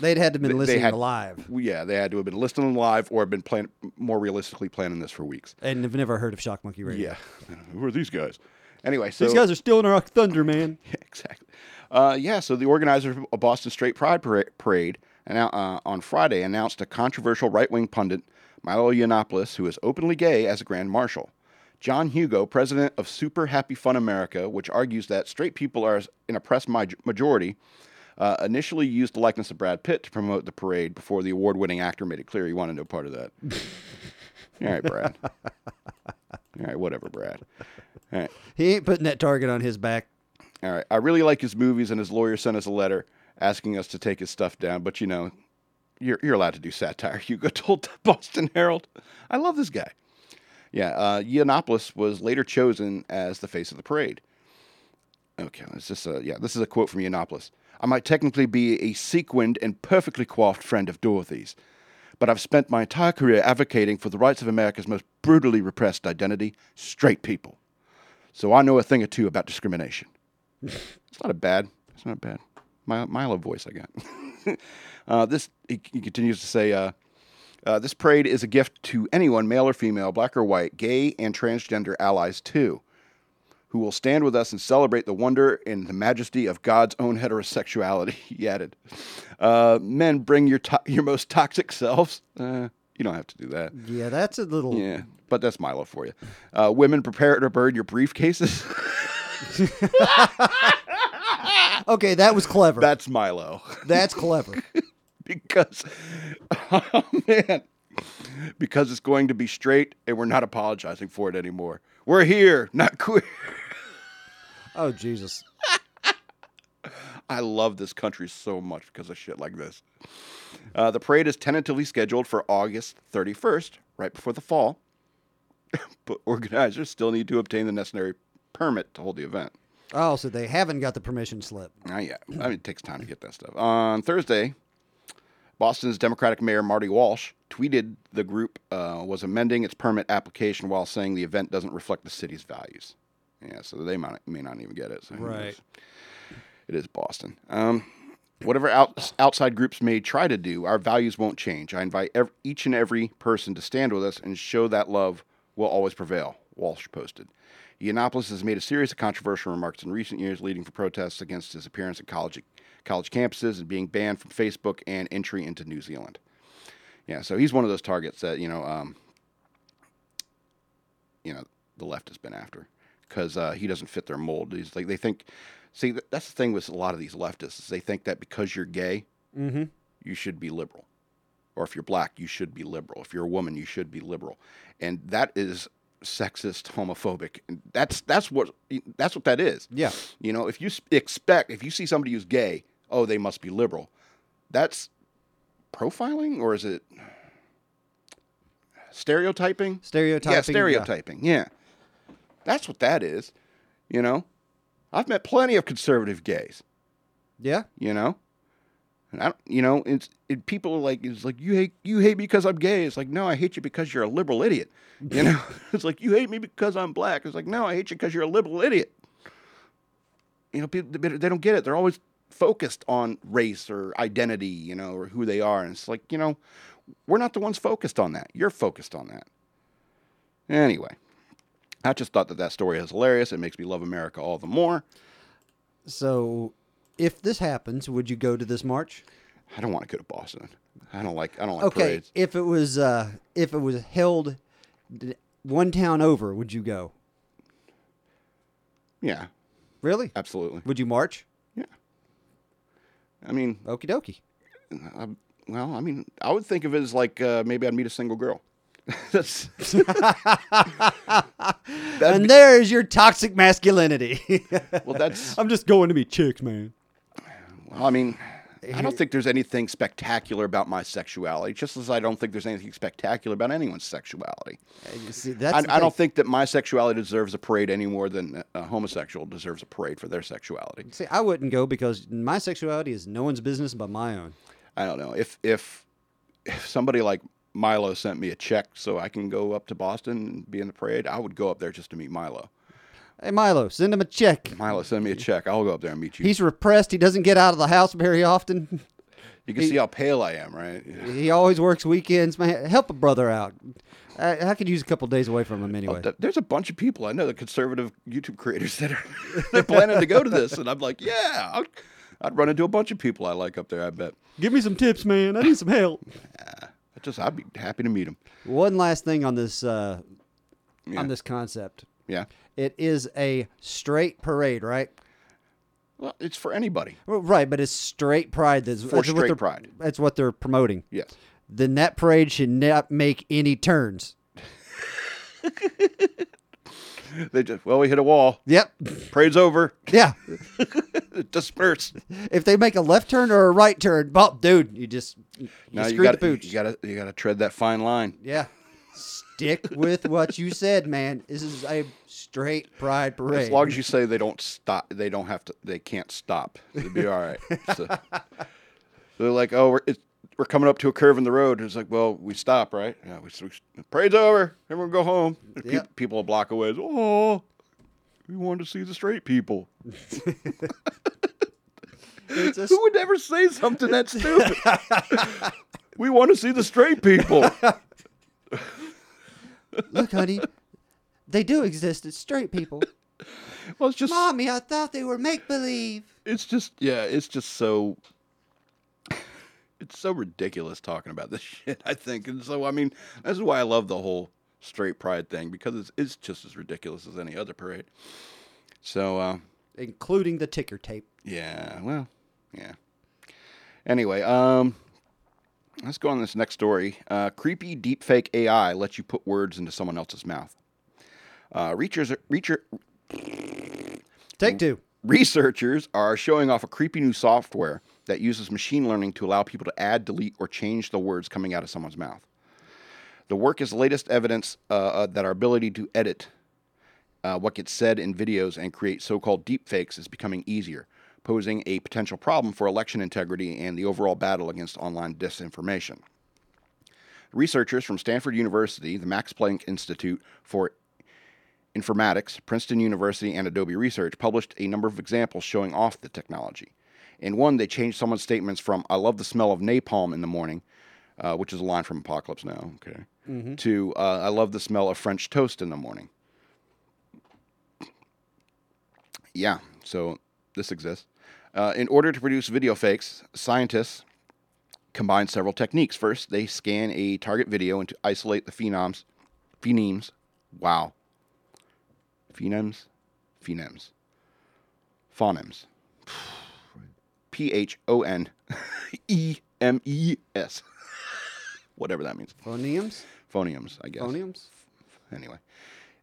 they'd had to have been They- they listening had- live yeah, they had to have been listening live or have been plan- more realistically planning this for weeks. and have never heard of Shock Monkey Radio. Yeah. Who are these guys? Anyway, so. These guys are stealing our thunder, man. Yeah, exactly. Uh, yeah, so the organizer of Boston Straight Pride Para- Parade annou- uh, on Friday announced a controversial right wing pundit, Milo Yiannopoulos, who is openly gay, as a Grand Marshal. John Hugo, president of Super Happy Fun America, which argues that straight people are an oppressed maj- majority, uh, initially used the likeness of Brad Pitt to promote the parade before the award winning actor made it clear he wanted no part of that. All right, Brad. All right, whatever, Brad. All right. He ain't putting that target on his back. All right. I really like his movies, and his lawyer sent us a letter asking us to take his stuff down. But you know, you're you're allowed to do satire. Hugo told the Boston Herald. I love this guy. Yeah. Uh, Yiannopoulos was later chosen as the face of the parade. Okay. this is a yeah. This is a quote from Yiannopoulos. I might technically be a sequined and perfectly coiffed friend of Dorothy's, but I've spent my entire career advocating for the rights of America's most brutally repressed identity, straight people. So I know a thing or two about discrimination. It's not a bad. It's not a bad. My Milo voice I got. uh, this he, he continues to say. Uh, uh, this parade is a gift to anyone, male or female, black or white, gay and transgender allies too, who will stand with us and celebrate the wonder and the majesty of God's own heterosexuality. he added, uh, "Men, bring your to- your most toxic selves. Uh, you don't have to do that. Yeah, that's a little. Yeah, but that's Milo for you. Uh, women, prepare to burn your briefcases. Okay, that was clever. that's Milo. that's clever. because oh man because it's going to be straight and we're not apologizing for it anymore we're here not queer Oh Jesus. i love this country so much because of shit like this uh, the parade is tentatively scheduled for august 31st right before the fall but organizers still need to obtain the necessary permit to hold the event Oh, so they haven't got the permission slip. Not yet. I mean, it takes time to get that stuff. On Thursday, Boston's Democratic Mayor Marty Walsh tweeted the group uh, was amending its permit application while saying the event doesn't reflect the city's values. Yeah, so they might, may not even get it. So Right. It is Boston. Um, whatever out, outside groups may try to do, our values won't change. I invite ev- each and every person to stand with us and show that love will always prevail, Walsh posted. Yiannopoulos has made a series of controversial remarks in recent years, leading to protests against his appearance at college, college campuses and being banned from Facebook and entry into New Zealand. Yeah, so he's one of those targets that you know, um, you know, the left has been after because uh, he doesn't fit their mold. He's like they think. See, that's the thing with a lot of these leftists. Is they think that because you're gay, Mm-hmm. you should be liberal. Or if you're black, you should be liberal. If you're a woman, you should be liberal. And that is sexist, homophobic. That's that's what that's what that is. Yeah. You know, if you expect if you see somebody who's gay, oh, they must be liberal. That's profiling or is it stereotyping? Stereotyping. Yeah, stereotyping. Yeah. That's what that is. You know? I've met plenty of conservative gays Yeah. you know. And I, don't- you know, it's it, people are like, it's like you hate you hate me because I'm gay. It's like, no, I hate you because you're a liberal idiot. You know, it's like you hate me because I'm black. It's like, no, I hate you because you're a liberal idiot. You know, people they don't get it. They're always focused on race or identity, you know, or who they are, and it's like, you know, we're not the ones focused on that. You're focused on that. Anyway, I just thought that that story is hilarious. It makes me love America all the more. So, if this happens, would you go to this march? I don't want to go to Boston. I don't like I don't like Okay. parades. If it was uh if it was held one town over, would you go? Yeah, Really? absolutely. Would you march? Yeah. I mean, Okie dokie. I, well, I mean, I would think of it as like uh, maybe I'd meet a single girl. That's and there's your toxic masculinity. well, that's I'm just going to be chicks, man. Well, I mean, I don't think there's anything spectacular about my sexuality. Just as I don't think there's anything spectacular about anyone's sexuality. Uh, you See, that's I, I don't think that my sexuality deserves a parade any more than a homosexual deserves a parade for their sexuality. See, I wouldn't go because my sexuality is no one's business but my own. I don't know if if if somebody like Milo sent me a check so I can go up to Boston and be in the parade, I would go up there just to meet Milo. Hey, Milo, send him a check. Milo, send me a check. I'll go up there and meet you. He's repressed. He doesn't get out of the house very often. you can see how pale I am, right? He always works weekends. Man, help a brother out. I, I could use a couple days away from him anyway. Th- There's a bunch of people I know, the conservative YouTube creators that are they're planning to go to this, and I'm like, yeah, I'll, I'd run into a bunch of people I like up there. I bet. Give me some tips, man. I need some help. I just I'd be happy to meet them. One last thing on this uh, Yeah. on this concept. Yeah. It is a straight parade, right? Well, it's for anybody. Well, right, but it's straight pride. That's, For that's what straight they're- pride. That's what they're promoting. Yes. Then that parade should not make any turns. They just well, we hit a wall. Yep. Parade's over. Yeah. Disperse. if they make a left turn or a right turn, well, dude, you just you you screwed got the pooch. you got to you got to tread that fine line. Yeah. Stick with what you said, man. This is a straight pride parade. As long as you say they don't stop, they don't have to, they can't stop. It'll be all right. So, they're like, oh, we're, it's, we're coming up to a curve in the road. It's like, well, we stop, right? Yeah, we, we parade's over. Everyone go home. Yep. people a block away. Oh, we wanted to see the straight people. A- Who would ever say something that stupid? we want to see the straight people. Look, honey, they do exist. It's straight people. Well, it's just Mommy, I thought they were make believe. it's just yeah, it's just so it's so ridiculous talking about this shit. I think, and so I mean, that's why I love the whole straight pride thing because it's it's just as ridiculous as any other parade. So uh, Including the ticker tape. yeah, well, yeah. Anyway, um, let's go on this next story. Uh, creepy deepfake AI lets you put words into someone else's mouth. Uh, reachers, reacher, Take two. Researchers are showing off a creepy new software that uses machine learning to allow people to add, delete, or change the words coming out of someone's mouth. The work is the latest evidence uh, uh, that our ability to edit uh, what gets said in videos and create so called deepfakes is becoming easier, posing a potential problem for election integrity and the overall battle against online disinformation. Researchers from Stanford University, the Max Planck Institute for Informatics, Princeton University, and Adobe Research published a number of examples showing off the technology. In one, they changed someone's statements from "I love the smell of napalm in the morning," uh, which is a line from Apocalypse Now, okay, to uh, "I love the smell of French toast in the morning." Yeah, so this exists. Uh, in order to produce video fakes, scientists combine several techniques. First, they scan a target video and to isolate the phenoms, phonemes. Wow, phonemes, phonemes, phonemes. P H O N E M E S. Whatever that means. Phonemes? Phonemes, I guess. Phonemes? Anyway,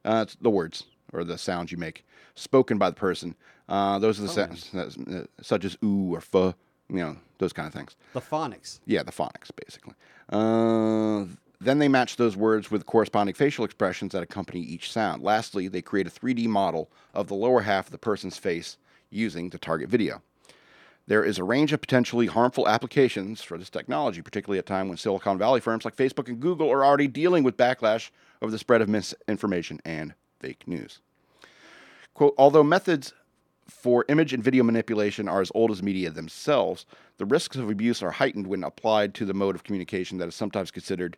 uh, it's the words or the sounds you make spoken by the person. Uh, those are the sounds, uh, such as ooh or fuh, you know, those kind of things. The phonics. Yeah, the phonics, basically. Uh, then they match those words with corresponding facial expressions that accompany each sound. Lastly, they create a 3D model of the lower half of the person's face using the target video. There is a range of potentially harmful applications for this technology, particularly at a time when Silicon Valley firms like Facebook and Google are already dealing with backlash over the spread of misinformation and fake news. Quote, although methods for image and video manipulation are as old as media themselves, the risks of abuse are heightened when applied to the mode of communication that is sometimes considered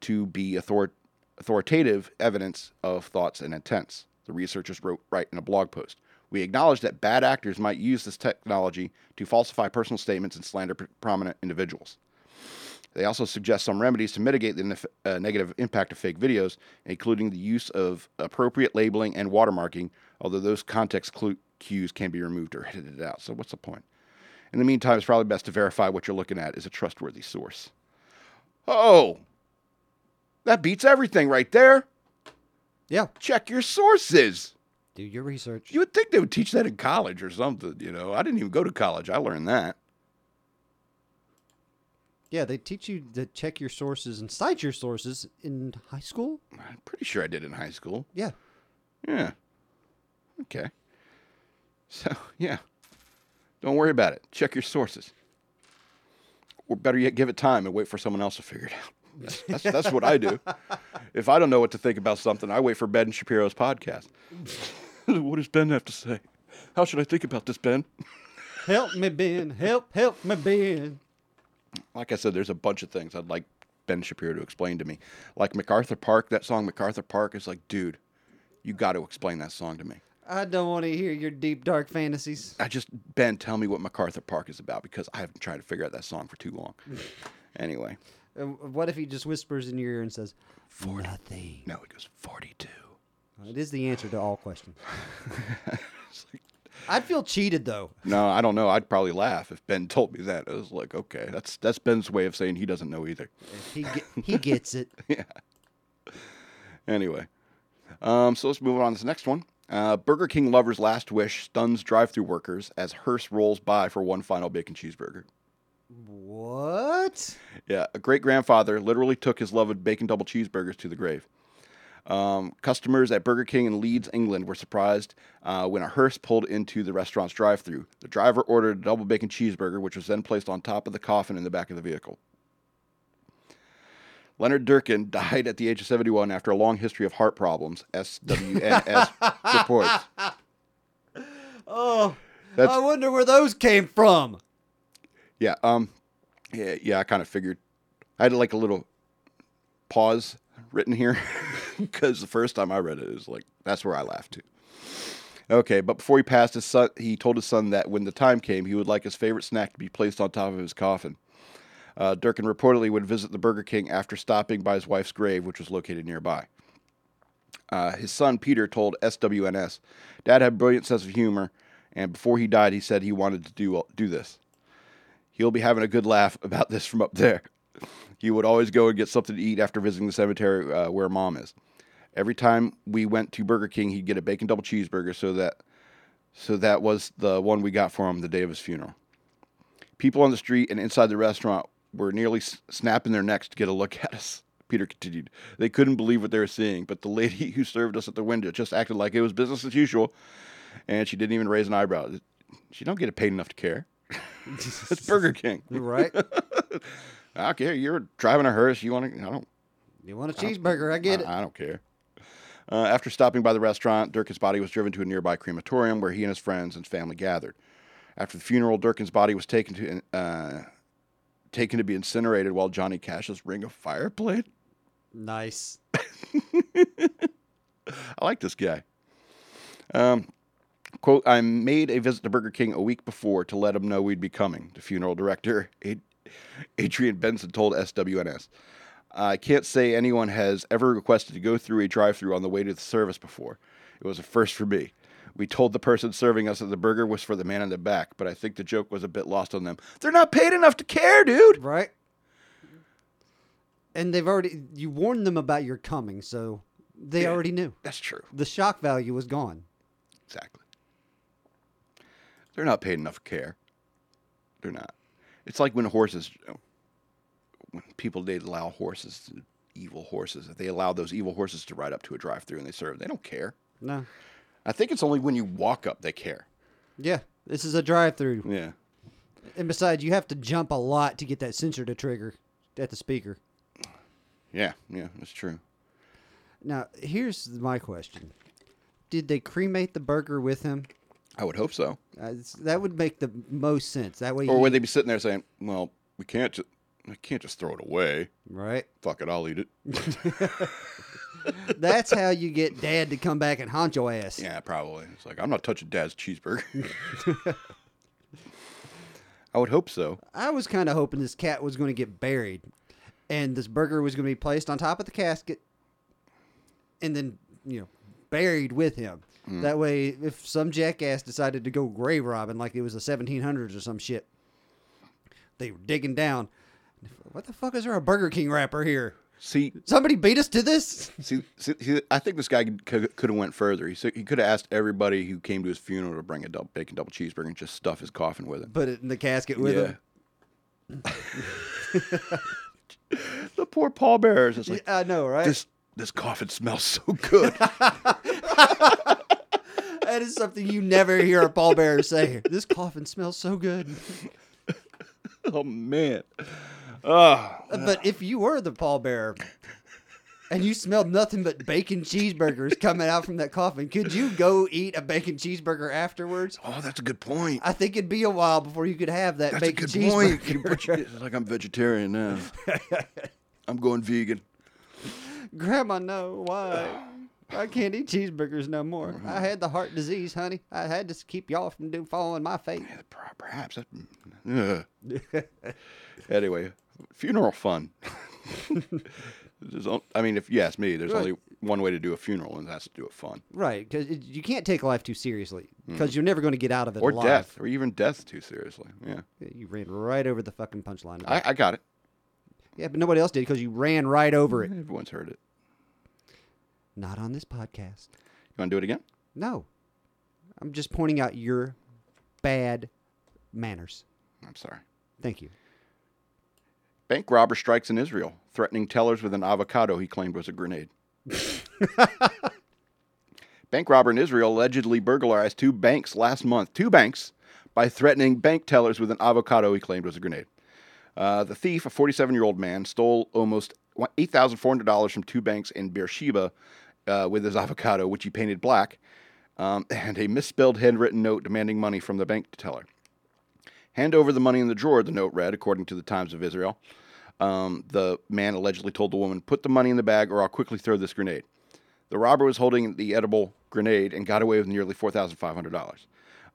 to be author- authoritative evidence of thoughts and intents. The researchers wrote right in a blog post. We acknowledge that bad actors might use this technology to falsify personal statements and slander prominent individuals. They also suggest some remedies to mitigate the nef- uh, negative impact of fake videos, including the use of appropriate labeling and watermarking, although those context clu- cues can be removed or edited out. So, what's the point? In the meantime, it's probably best to verify what you're looking at is a trustworthy source. Oh, that beats everything right there. Yeah. Check your sources. Do your research. You would think they would teach that in college or something, you know. I didn't even go to college. I learned that. Yeah, they teach you to check your sources and cite your sources in high school. I'm pretty sure I did in high school. Yeah. Yeah. Okay. So, yeah. Don't worry about it. Check your sources. Or better yet, give it time and wait for someone else to figure it out. That's, that's, that's what I do. If I don't know what to think about something, I wait for Ben Shapiro's podcast. what does Ben have to say? How should I think about this, Ben? Help me, Ben. Help, help me, Ben. Like I said, there's a bunch of things I'd like Ben Shapiro to explain to me. Like MacArthur Park, that song MacArthur Park is like, dude, you got to explain that song to me. I don't want to hear your deep, dark fantasies. I just Ben, tell me what MacArthur Park is about because I haven't tried to figure out that song for too long. anyway, Uh, what if he just whispers in your ear and says, "For nothing? no, it goes forty-two. It is the answer to all questions. Like, I'd feel cheated, though. no, I don't know. I'd probably laugh if Ben told me that. I was like, okay, that's that's Ben's way of saying he doesn't know either. He, he gets it. Yeah. Anyway, um, so let's move on to the next one. Uh, Burger King lover's last wish stuns drive-through workers as hearse rolls by for one final bacon cheeseburger. What? Yeah, a great grandfather literally took his love of bacon double cheeseburgers to the grave. Um, customers at Burger King in Leeds, England, were surprised uh, when a hearse pulled into the restaurant's drive-through. The driver ordered a double bacon cheeseburger, which was then placed on top of the coffin in the back of the vehicle. Leonard Durkin died at the age of 71 after a long history of heart problems. SWNS reports. Oh, That's- I wonder where those came from. Yeah, um, yeah, yeah. I kind of figured. I had like a little pause written here because the first time I read it, it was like that's where I laughed too. Okay, but before he passed, his son, he told his son that when the time came, he would like his favorite snack to be placed on top of his coffin. Uh, Durkin reportedly would visit the Burger King after stopping by his wife's grave, which was located nearby. Uh, his son Peter told SWNS, "Dad had a brilliant sense of humor, and before he died, he said he wanted to do do this. He'll be having a good laugh about this from up there. He would always go and get something to eat after visiting the cemetery uh, where mom is. Every time we went to Burger King, he'd get a bacon double cheeseburger. So that, so that was the one we got for him the day of his funeral. People on the street and inside the restaurant were nearly snapping their necks to get a look at us. Peter continued. They couldn't believe what they were seeing, but the lady who served us at the window just acted like it was business as usual, and she didn't even raise an eyebrow. She don't get paid enough to care. it's Burger King. Right? I don't care. You're driving a hearse. You want to? I don't. You want a cheeseburger? I get it. I, I don't care. Uh, after stopping by the restaurant, Durkin's body was driven to a nearby crematorium where he and his friends and family gathered. After the funeral, Durkin's body was taken to uh, taken to be incinerated while Johnny Cash's Ring of Fire played. Nice. I like this guy. Um, quote, I made a visit to Burger King a week before to let him know we'd be coming, the funeral director, Adrian Benson, told SWNS. I can't say anyone has ever requested to go through a drive through on the way to the service before. It was a first for me. We told the person serving us that the burger was for the man in the back, but I think the joke was a bit lost on them. They're not paid enough to care, dude. Right? And they've already, you warned them about your coming, so they Yeah. already knew. That's true. The shock value was gone. Exactly. They're not paid enough to care. They're not. It's like when horses, when people they allow horses, evil horses, if they allow those evil horses to ride up to a drive-through and they serve, they don't care. No. I think it's only when you walk up they care. Yeah. This is a drive through. Yeah. And besides, you have to jump a lot to get that sensor to trigger at the speaker. Yeah. Yeah. That's true. Now, here's my question Did they cremate the burger with him? I would hope so. Uh, that would make the most sense. That way, Or would they be sitting there saying, "Well, we can't just, we can't just throw it away. right? Fuck it, I'll eat it." That's how you get dad to come back and haunt your ass. Yeah, probably. It's like I'm not touching Dad's cheeseburger. I would hope so. I was kind of hoping this cat was going to get buried, and this burger was going to be placed on top of the casket, and then you know buried with him. Hmm. That way, if some jackass decided to go grave robbing like it was the 1700s or some shit, they were digging down. What the fuck is there a Burger King wrapper here? See, Somebody beat us to this? see, see, see I think this guy could, could have went further. He he could have asked everybody who came to his funeral to bring a double, bacon double cheeseburger and just stuff his coffin with it. Put it in the casket with him. the poor pallbearers. It's like I know, right? this. This coffin smells so good. that is something you never hear a pallbearer say. This coffin smells so good. oh man. Oh, But if you were the pallbearer and you smelled nothing but bacon cheeseburgers coming out from that coffin, could you go eat a bacon cheeseburger afterwards? oh, that's a good point. I think it'd be a while before you could have that That's a bacon good cheeseburger. point. You it's like I'm vegetarian now. I'm going vegan. Grandma, no, why? I can't eat cheeseburgers no more. Mm-hmm. I had the heart disease, honey. I had to keep y'all from do, following my fate. Yeah, Perhaps. Ugh. anyway, funeral fun. I mean, if you ask me, there's Right. only one way to do a funeral, and that's to do it fun. Right, because you can't take life too seriously because you're never going to get out of it Mm. Or alive. death, or even death too seriously. Yeah, You ran right over the fucking punchline. I, I got it. Yeah, but nobody else did because you ran right over it. Everyone's heard it. Not on this podcast. You want to do it again? No, I'm just pointing out your bad manners. I'm sorry. Thank you. Bank robber strikes in Israel, threatening tellers with an avocado he claimed was a grenade. bank robber in Israel allegedly burglarized two banks last month, two banks, by threatening bank tellers with an avocado he claimed was a grenade. Uh, the thief, a 47 year old man, stole almost $8,400 from two banks in Beersheba uh, with his avocado, which he painted black, um, and a misspelled handwritten note demanding money from the bank teller. Hand over the money in the drawer, the note read, according to the Times of Israel. Um, the man allegedly told the woman, Put the money in the bag or I'll quickly throw this grenade. The robber was holding the edible grenade and got away with nearly $4,500.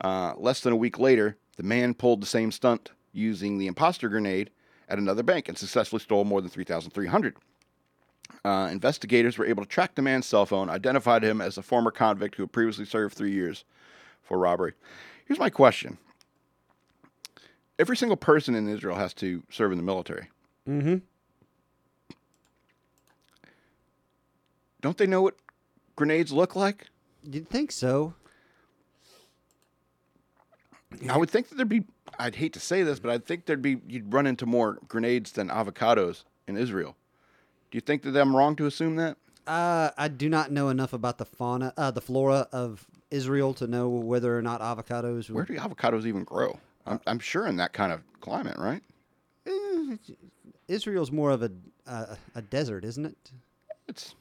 Uh, less than a week later, the man pulled the same stunt using the imposter grenade at another bank and successfully stole more than 3300 uh, investigators were able to track the man's cell phone, identified him as a former convict who had previously served three years for robbery. Here's my question Every single person in Israel has to serve in the military. Mm-hmm. Don't they know what grenades look like? You'd think so. I would think that there'd be. I'd hate to say this, but I'd think there'd be. You'd run into more grenades than avocados in Israel. Do you think that I'm wrong to assume that? Uh, I do not know enough about the fauna, uh, the flora of Israel to know whether or not avocados. Where do avocados even grow? I'm, I'm sure in that kind of climate, right? Eh, Israel's more of a uh, a desert, isn't it? It's.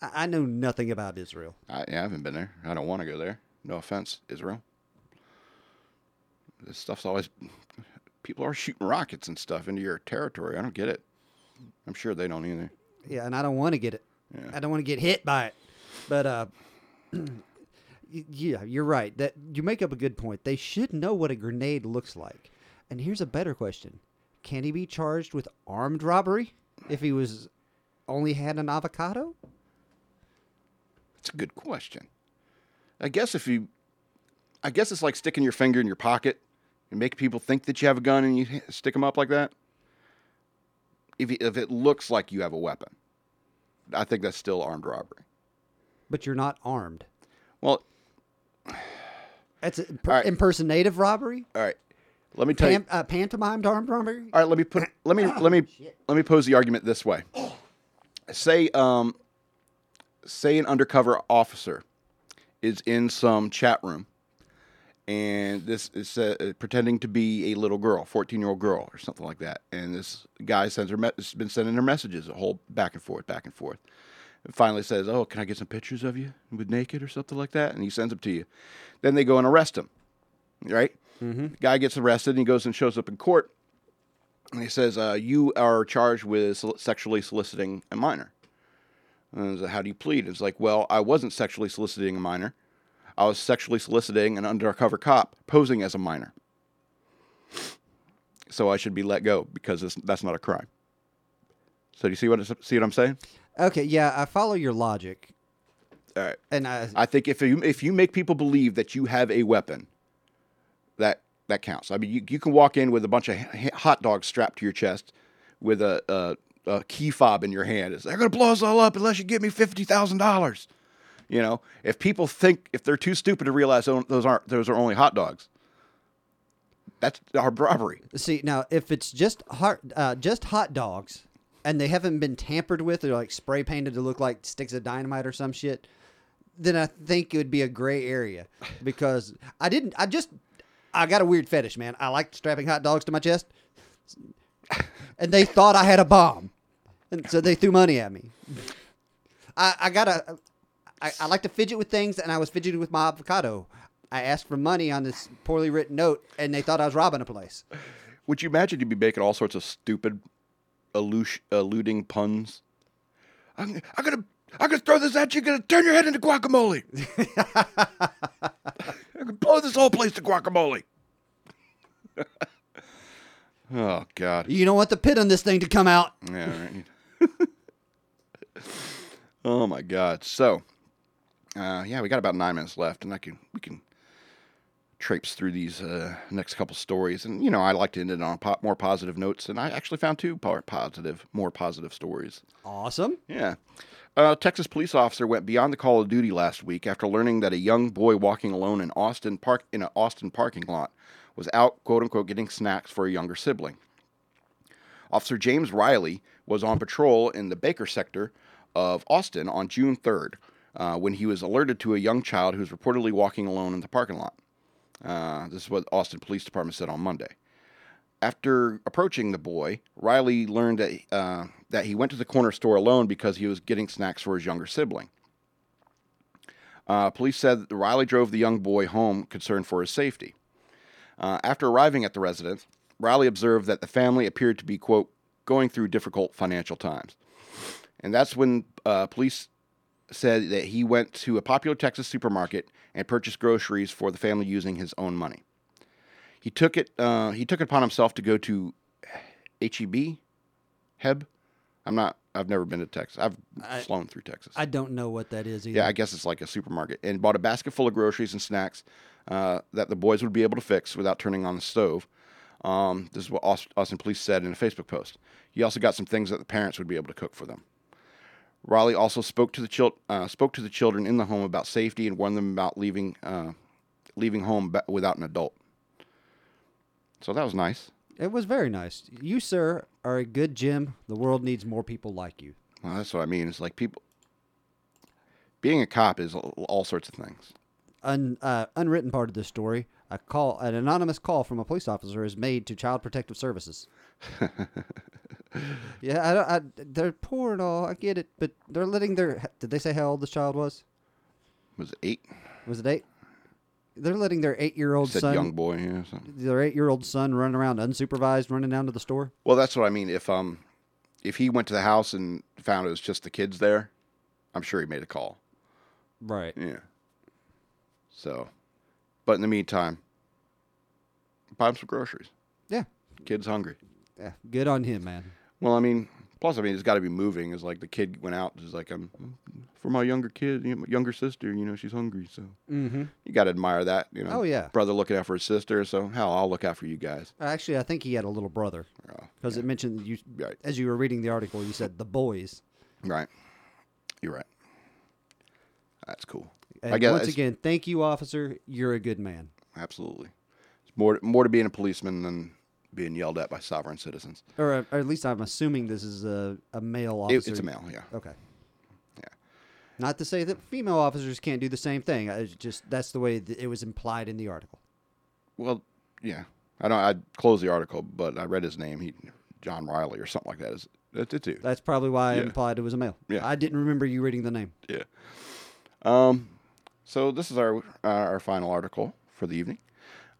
I, I know nothing about Israel. I, yeah, I haven't been there. I don't want to go there. No offense, Israel. This stuff's always. People are shooting rockets and stuff into your territory. I don't get it. I'm sure they don't either. Yeah, and I don't want to get it. Yeah. I don't want to get hit by it. But uh, yeah, you're right. That you make up a good point. They should know what a grenade looks like. And here's a better question: Can he be charged with armed robbery if he was only had an avocado? That's a good question. I guess if you, I guess it's like sticking your finger in your pocket and make people think that you have a gun and you stick them up like that. If if it looks like you have a weapon, I think that's still armed robbery. But you're not armed. Well, That's a, right. impersonative robbery. all right. Let me tell you. Pam, uh, pantomimed armed robbery. All right, let me put let me let me let me pose the argument this way. Say um say an undercover officer is in some chat room and this is uh, pretending to be a little girl, 14-year-old girl or something like that. And this guy sends her me- has been sending her messages a whole back and forth, back and forth. And finally says, "Oh, can I get some pictures of you with naked or something like that?" And he sends them to you. Then they go and arrest him. Right? The guy gets arrested and he goes and shows up in court and he says, uh, "You are charged with sol- sexually soliciting a minor." And I was like, How do you plead? It's like, "Well, I wasn't sexually soliciting a minor. I was sexually soliciting an undercover cop posing as a minor. So I should be let go because that's not a crime." So do you see what see what I'm saying? Okay, yeah, I follow your logic, All right. and I, I think if you if you make people believe that you have a weapon, that that counts. I mean, you, you can walk in with a bunch of hot dogs strapped to your chest with a, a, a key fob in your hand. It's, they're going to blow us all up unless you give me $50,000. You know, if people think, if they're too stupid to realize those aren't, those are only hot dogs, that's our robbery. See now, if it's just hot, uh, just hot dogs, and they haven't been tampered with or like spray painted to look like sticks of dynamite or some shit, then I think it would be a gray area because I didn't. I just I got a weird fetish, man. I like strapping hot dogs to my chest, and they thought I had a bomb, and so they threw money at me. I, I got a. I, I like to fidget with things, and I was fidgeting with my avocado. I asked for money on this poorly written note, and they thought I was robbing a place. Would you imagine you'd be making all sorts of stupid, alluding puns? I'm, I'm gonna, I'm gonna throw this at you. Gonna turn your head into guacamole. I'm gonna blow this whole place to guacamole. oh God. You don't want the pit on this thing to come out. Yeah. Right. oh my God. So, uh, yeah, we got about nine minutes left, and I can we can traipse through these uh, next couple stories. And you know, I like to end it on po- more positive notes, and I actually found two po- positive, more positive stories. Awesome. Yeah. A Texas police officer went beyond the call of duty last week after learning that a young boy walking alone in Austin park in an Austin parking lot was out quote unquote getting snacks for a younger sibling. Officer James Riley was on patrol in the Baker sector of Austin on June 3rd uh, when he was alerted to a young child who was reportedly walking alone in the parking lot. Uh, this is what Austin Police Department said on Monday. After approaching the boy, Riley learned that, uh, that he went to the corner store alone because he was getting snacks for his younger sibling. Uh, police said that Riley drove the young boy home concerned for his safety. Uh, after arriving at the residence, Riley observed that the family appeared to be, quote, going through difficult financial times. And that's when uh, police said that he went to a popular Texas supermarket and purchased groceries for the family using his own money. He took it. Uh, he took it upon himself to go to HEB, Heb. I'm not. I've never been to Texas. I've I- flown through Texas. I don't know what that is either. yeah, I guess it's like a supermarket, and bought a basket full of groceries and snacks uh, that the boys would be able to fix without turning on the stove. Um, this is what Aus- Austin police said in a Facebook post. He also got some things that the parents would be able to cook for them. Riley also spoke to the chil- uh, spoke to the children in the home about safety and warned them about leaving uh, leaving home without an adult. So that was nice. It was very nice. You, sir, are a good Jim. The world needs more people like you. Well, that's what I mean. It's like people being a cop is all sorts of things. Un, uh, unwritten part of this story: a call, an anonymous call from a police officer is made to Child Protective Services. yeah, I, don't- I, they're poor and all. I get it, but they're letting their. Did they say how old this child was? Was it eight? Was it eight? They're letting their eight-year-old Said son, young boy. Yeah. Something. their eight-year-old son, run around unsupervised, running down to the store. Well, that's what I mean. If um, if he went to the house and found it was just the kids there, I'm sure he made a call. Right. Yeah. So, but in the meantime, buy him some groceries. Yeah. Kid's hungry. Yeah. Good on him, man. Well, I mean, plus, I mean, it's got to be moving. It's like the kid went out. It's like I'm for my younger kid, you know, my younger sister. You know, she's hungry, so Mm-hmm. you got to admire that. You know. Oh, yeah. Brother looking out for his sister. So hell, I'll look out for you guys. Actually, I think he had a little brother Oh, because it mentioned you Right. as you were reading the article. You said the boys. right. You're right. That's cool. And I guess once again, thank you, officer. You're a good man. Absolutely. It's more more to being a policeman than being yelled at by sovereign citizens. Or, uh, or at least I'm assuming this is a, a male It- officer. it's a male, yeah. Okay. Yeah. Not to say that female officers can't do the same thing. I just that's the way it was implied in the article. Well, yeah. I don't. I closed the article, but I read his name. He, John Riley or something like that. Is that's it too? That's probably why I Yeah. implied it was a male. Yeah. I didn't remember you reading the name. Yeah. Um. So this is our uh, our final article for the evening.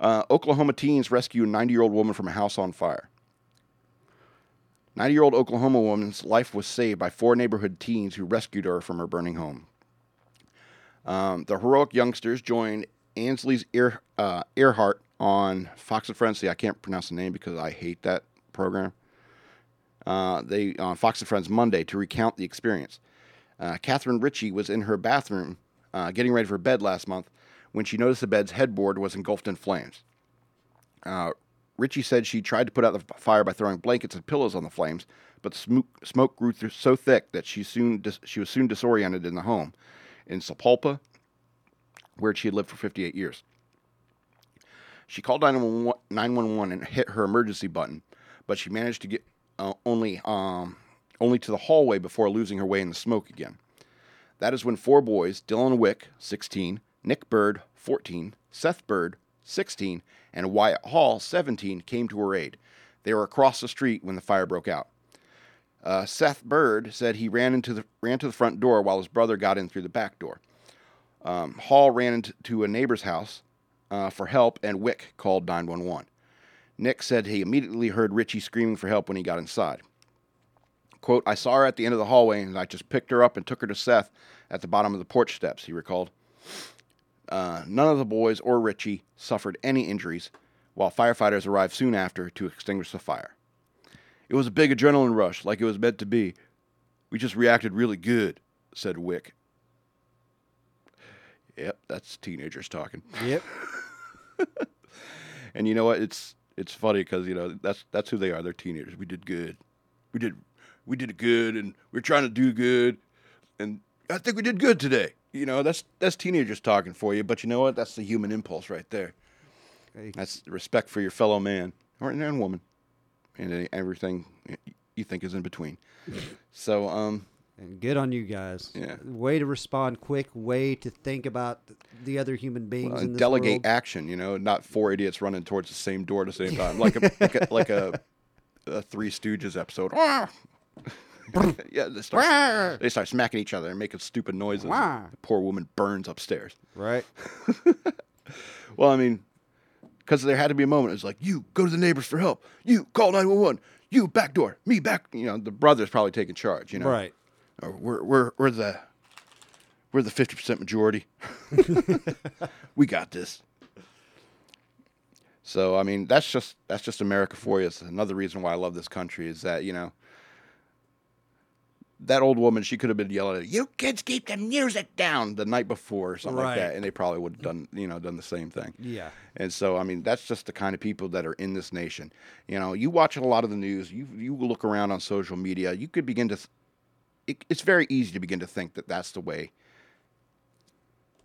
Uh, Oklahoma teens rescue a 90 year old woman from a house on fire. 90 year old Oklahoma woman's life was saved by four neighborhood teens who rescued her from her burning home. Um, the heroic youngsters joined Ainsley's Ear, uh, Earhardt on Fox and Friends. See, I can't pronounce the name because I hate that program. Uh, they on Fox and Friends Monday to recount the experience. Uh, Catherine Ritchie was in her bathroom uh, getting ready for bed last month when she noticed the bed's headboard was engulfed in flames. Uh, Richie said she tried to put out the fire by throwing blankets and pillows on the flames, but smoke, smoke grew so thick that she soon dis- she was soon disoriented in the home in Sapulpa, where she had lived for 58 years. She called 911 911 and hit her emergency button, but she managed to get uh, only um, only to the hallway before losing her way in the smoke again. That is when four boys, Dylan Wick, 16, Nick Bird, 14, Seth Bird, 16, and Wyatt Hall, 17, came to her aid. They were across the street when the fire broke out. Uh, Seth Bird said he ran into the ran to the front door while his brother got in through the back door. Um, Hall ran into a neighbor's house uh, for help, and Wick called 911. Nick said he immediately heard Richie screaming for help when he got inside. Quote, I saw her at the end of the hallway and I just picked her up and took her to Seth at the bottom of the porch steps, he recalled. Uh, none of the boys or Richie suffered any injuries, while firefighters arrived soon after to extinguish the fire. It was a big adrenaline rush, like it was meant to be. We just reacted really good, said Wick. Yep, that's teenagers talking. Yep. And you know what? It's it's funny because you know that's that's who they are. They're teenagers. We did good. We did we did good, and we're trying to do good. And I think we did good today. You know, that's that's teenagers talking for you. But you know what? That's the human impulse right there. Hey, That's respect for your fellow man or and woman, and everything you think is in between. So, um, And good on you guys. Yeah. Way to respond quick. Way to think about the other human beings in this delegate world. action. You know, not four idiots running towards the same door at the same time, like a like a, like a, a Three Stooges episode. yeah, they start, they start smacking each other and making stupid noises. The poor woman burns upstairs. Right. Well, I mean, because there had to be a moment. It's like, you go to the neighbors for help. You call 911. You back door. Me back. You know, the brother's probably taking charge, you know. Right. Or we're, we're, we're the we're the 50% majority. we got this. So, I mean, that's just that's just America for you. It's another reason why I love this country is that, you know, that old woman, she could have been yelling at you kids keep the music down the night before or something like that, and they probably would have done, you know, done the same thing. Yeah. And so, I mean, that's just the kind of people that are in this nation. You know, you watch a lot of the news, you you look around on social media, you could begin to. Th- it, it's very easy to begin to think that that's the way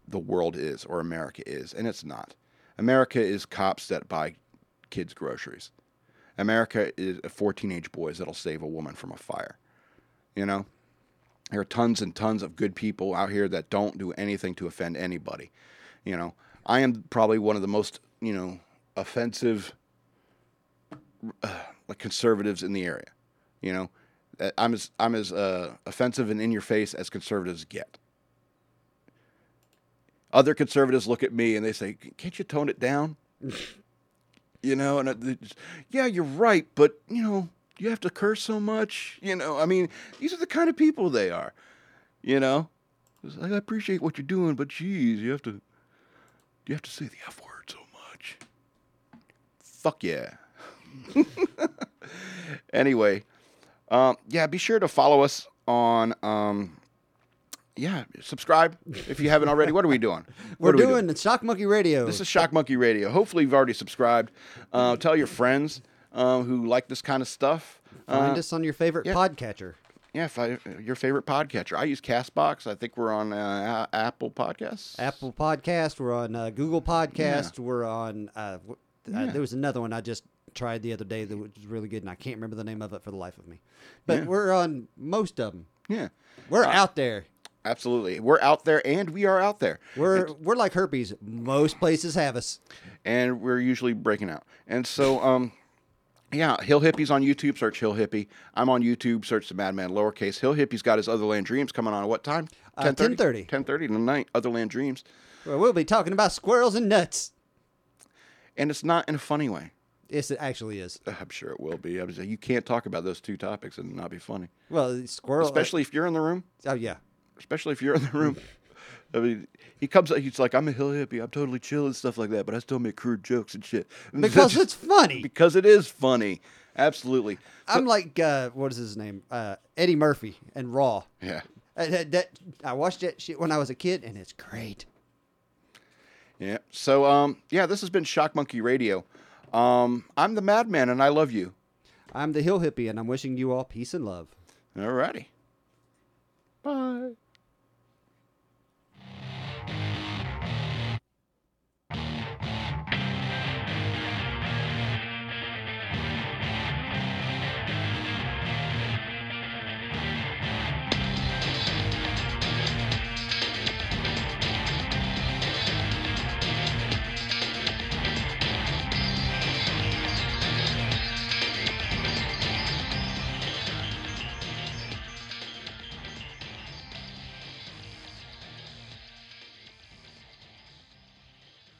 the world is or America is, and it's not. America is cops that buy kids groceries. America is uh, four teenage boys that'll save a woman from a fire. You know, there are tons and tons of good people out here that don't do anything to offend anybody. You know, I am probably one of the most, you know, offensive uh, like conservatives in the area. You know, I'm as I'm as uh, offensive and in your face as conservatives get. Other conservatives look at me and they say, "Can't you tone it down?" you know, and I- it's, yeah, you're right, but you know, you have to curse so much. You know, I mean, these are the kind of people they are. You know, like, I appreciate what you're doing, but geez, you have to you have to say the F word so much. Fuck yeah. anyway, um, yeah, be sure to follow us on. Um, yeah, subscribe if you haven't already. What are we doing? We're are we doing the Shock Monkey Radio. This is Shock Monkey Radio. Hopefully, you've already subscribed. Uh, tell your friends uh, who like this kind of stuff. Find Uh, us on your favorite yeah. podcatcher. yeah, fi- your favorite podcatcher. I use Castbox. I think we're on uh, Apple Podcasts. Apple Podcast. We're on uh, Google Podcast. We're on. Uh, uh, Yeah. there was another one I just tried the other day that was really good, and I can't remember the name of it for the life of me. But Yeah. we're on most of them. Yeah, We're Uh, out there. absolutely. We're out there, and we are out there. We're we're like herpes. Most places have us. and we're usually breaking out. And so, um, yeah, Hill Hippies on YouTube. Search Hill Hippie. I'm on YouTube. Search the Madman lowercase. Hill Hippie's got his Otherland Dreams coming on at what time? Uh, 10:30. 10:30 tonight. Otherland Dreams, Well, we'll be talking about squirrels and nuts. and it's not in a funny way. Yes, it actually is. I'm sure it will be. I was you can't talk about those two topics and not be funny, Well, squirrel. especially if you're in the room. oh yeah. Especially if you're in the room. I mean, he comes. Out, he's like, "I'm a hill hippie. I'm totally chill and stuff like that, but I still make crude jokes and shit." And Because that's- it's funny. because it is funny. Absolutely. I'm like uh, what is his name? Uh, Eddie Murphy and Raw. Yeah. Uh, that, that- I watched that shit when I was a kid, and it's great. Yeah. So um yeah, this has been Shock Monkey Radio. Um, I'm the Madman, and I love you. I'm the Hill Hippie, and I'm wishing you all peace and love. All righty.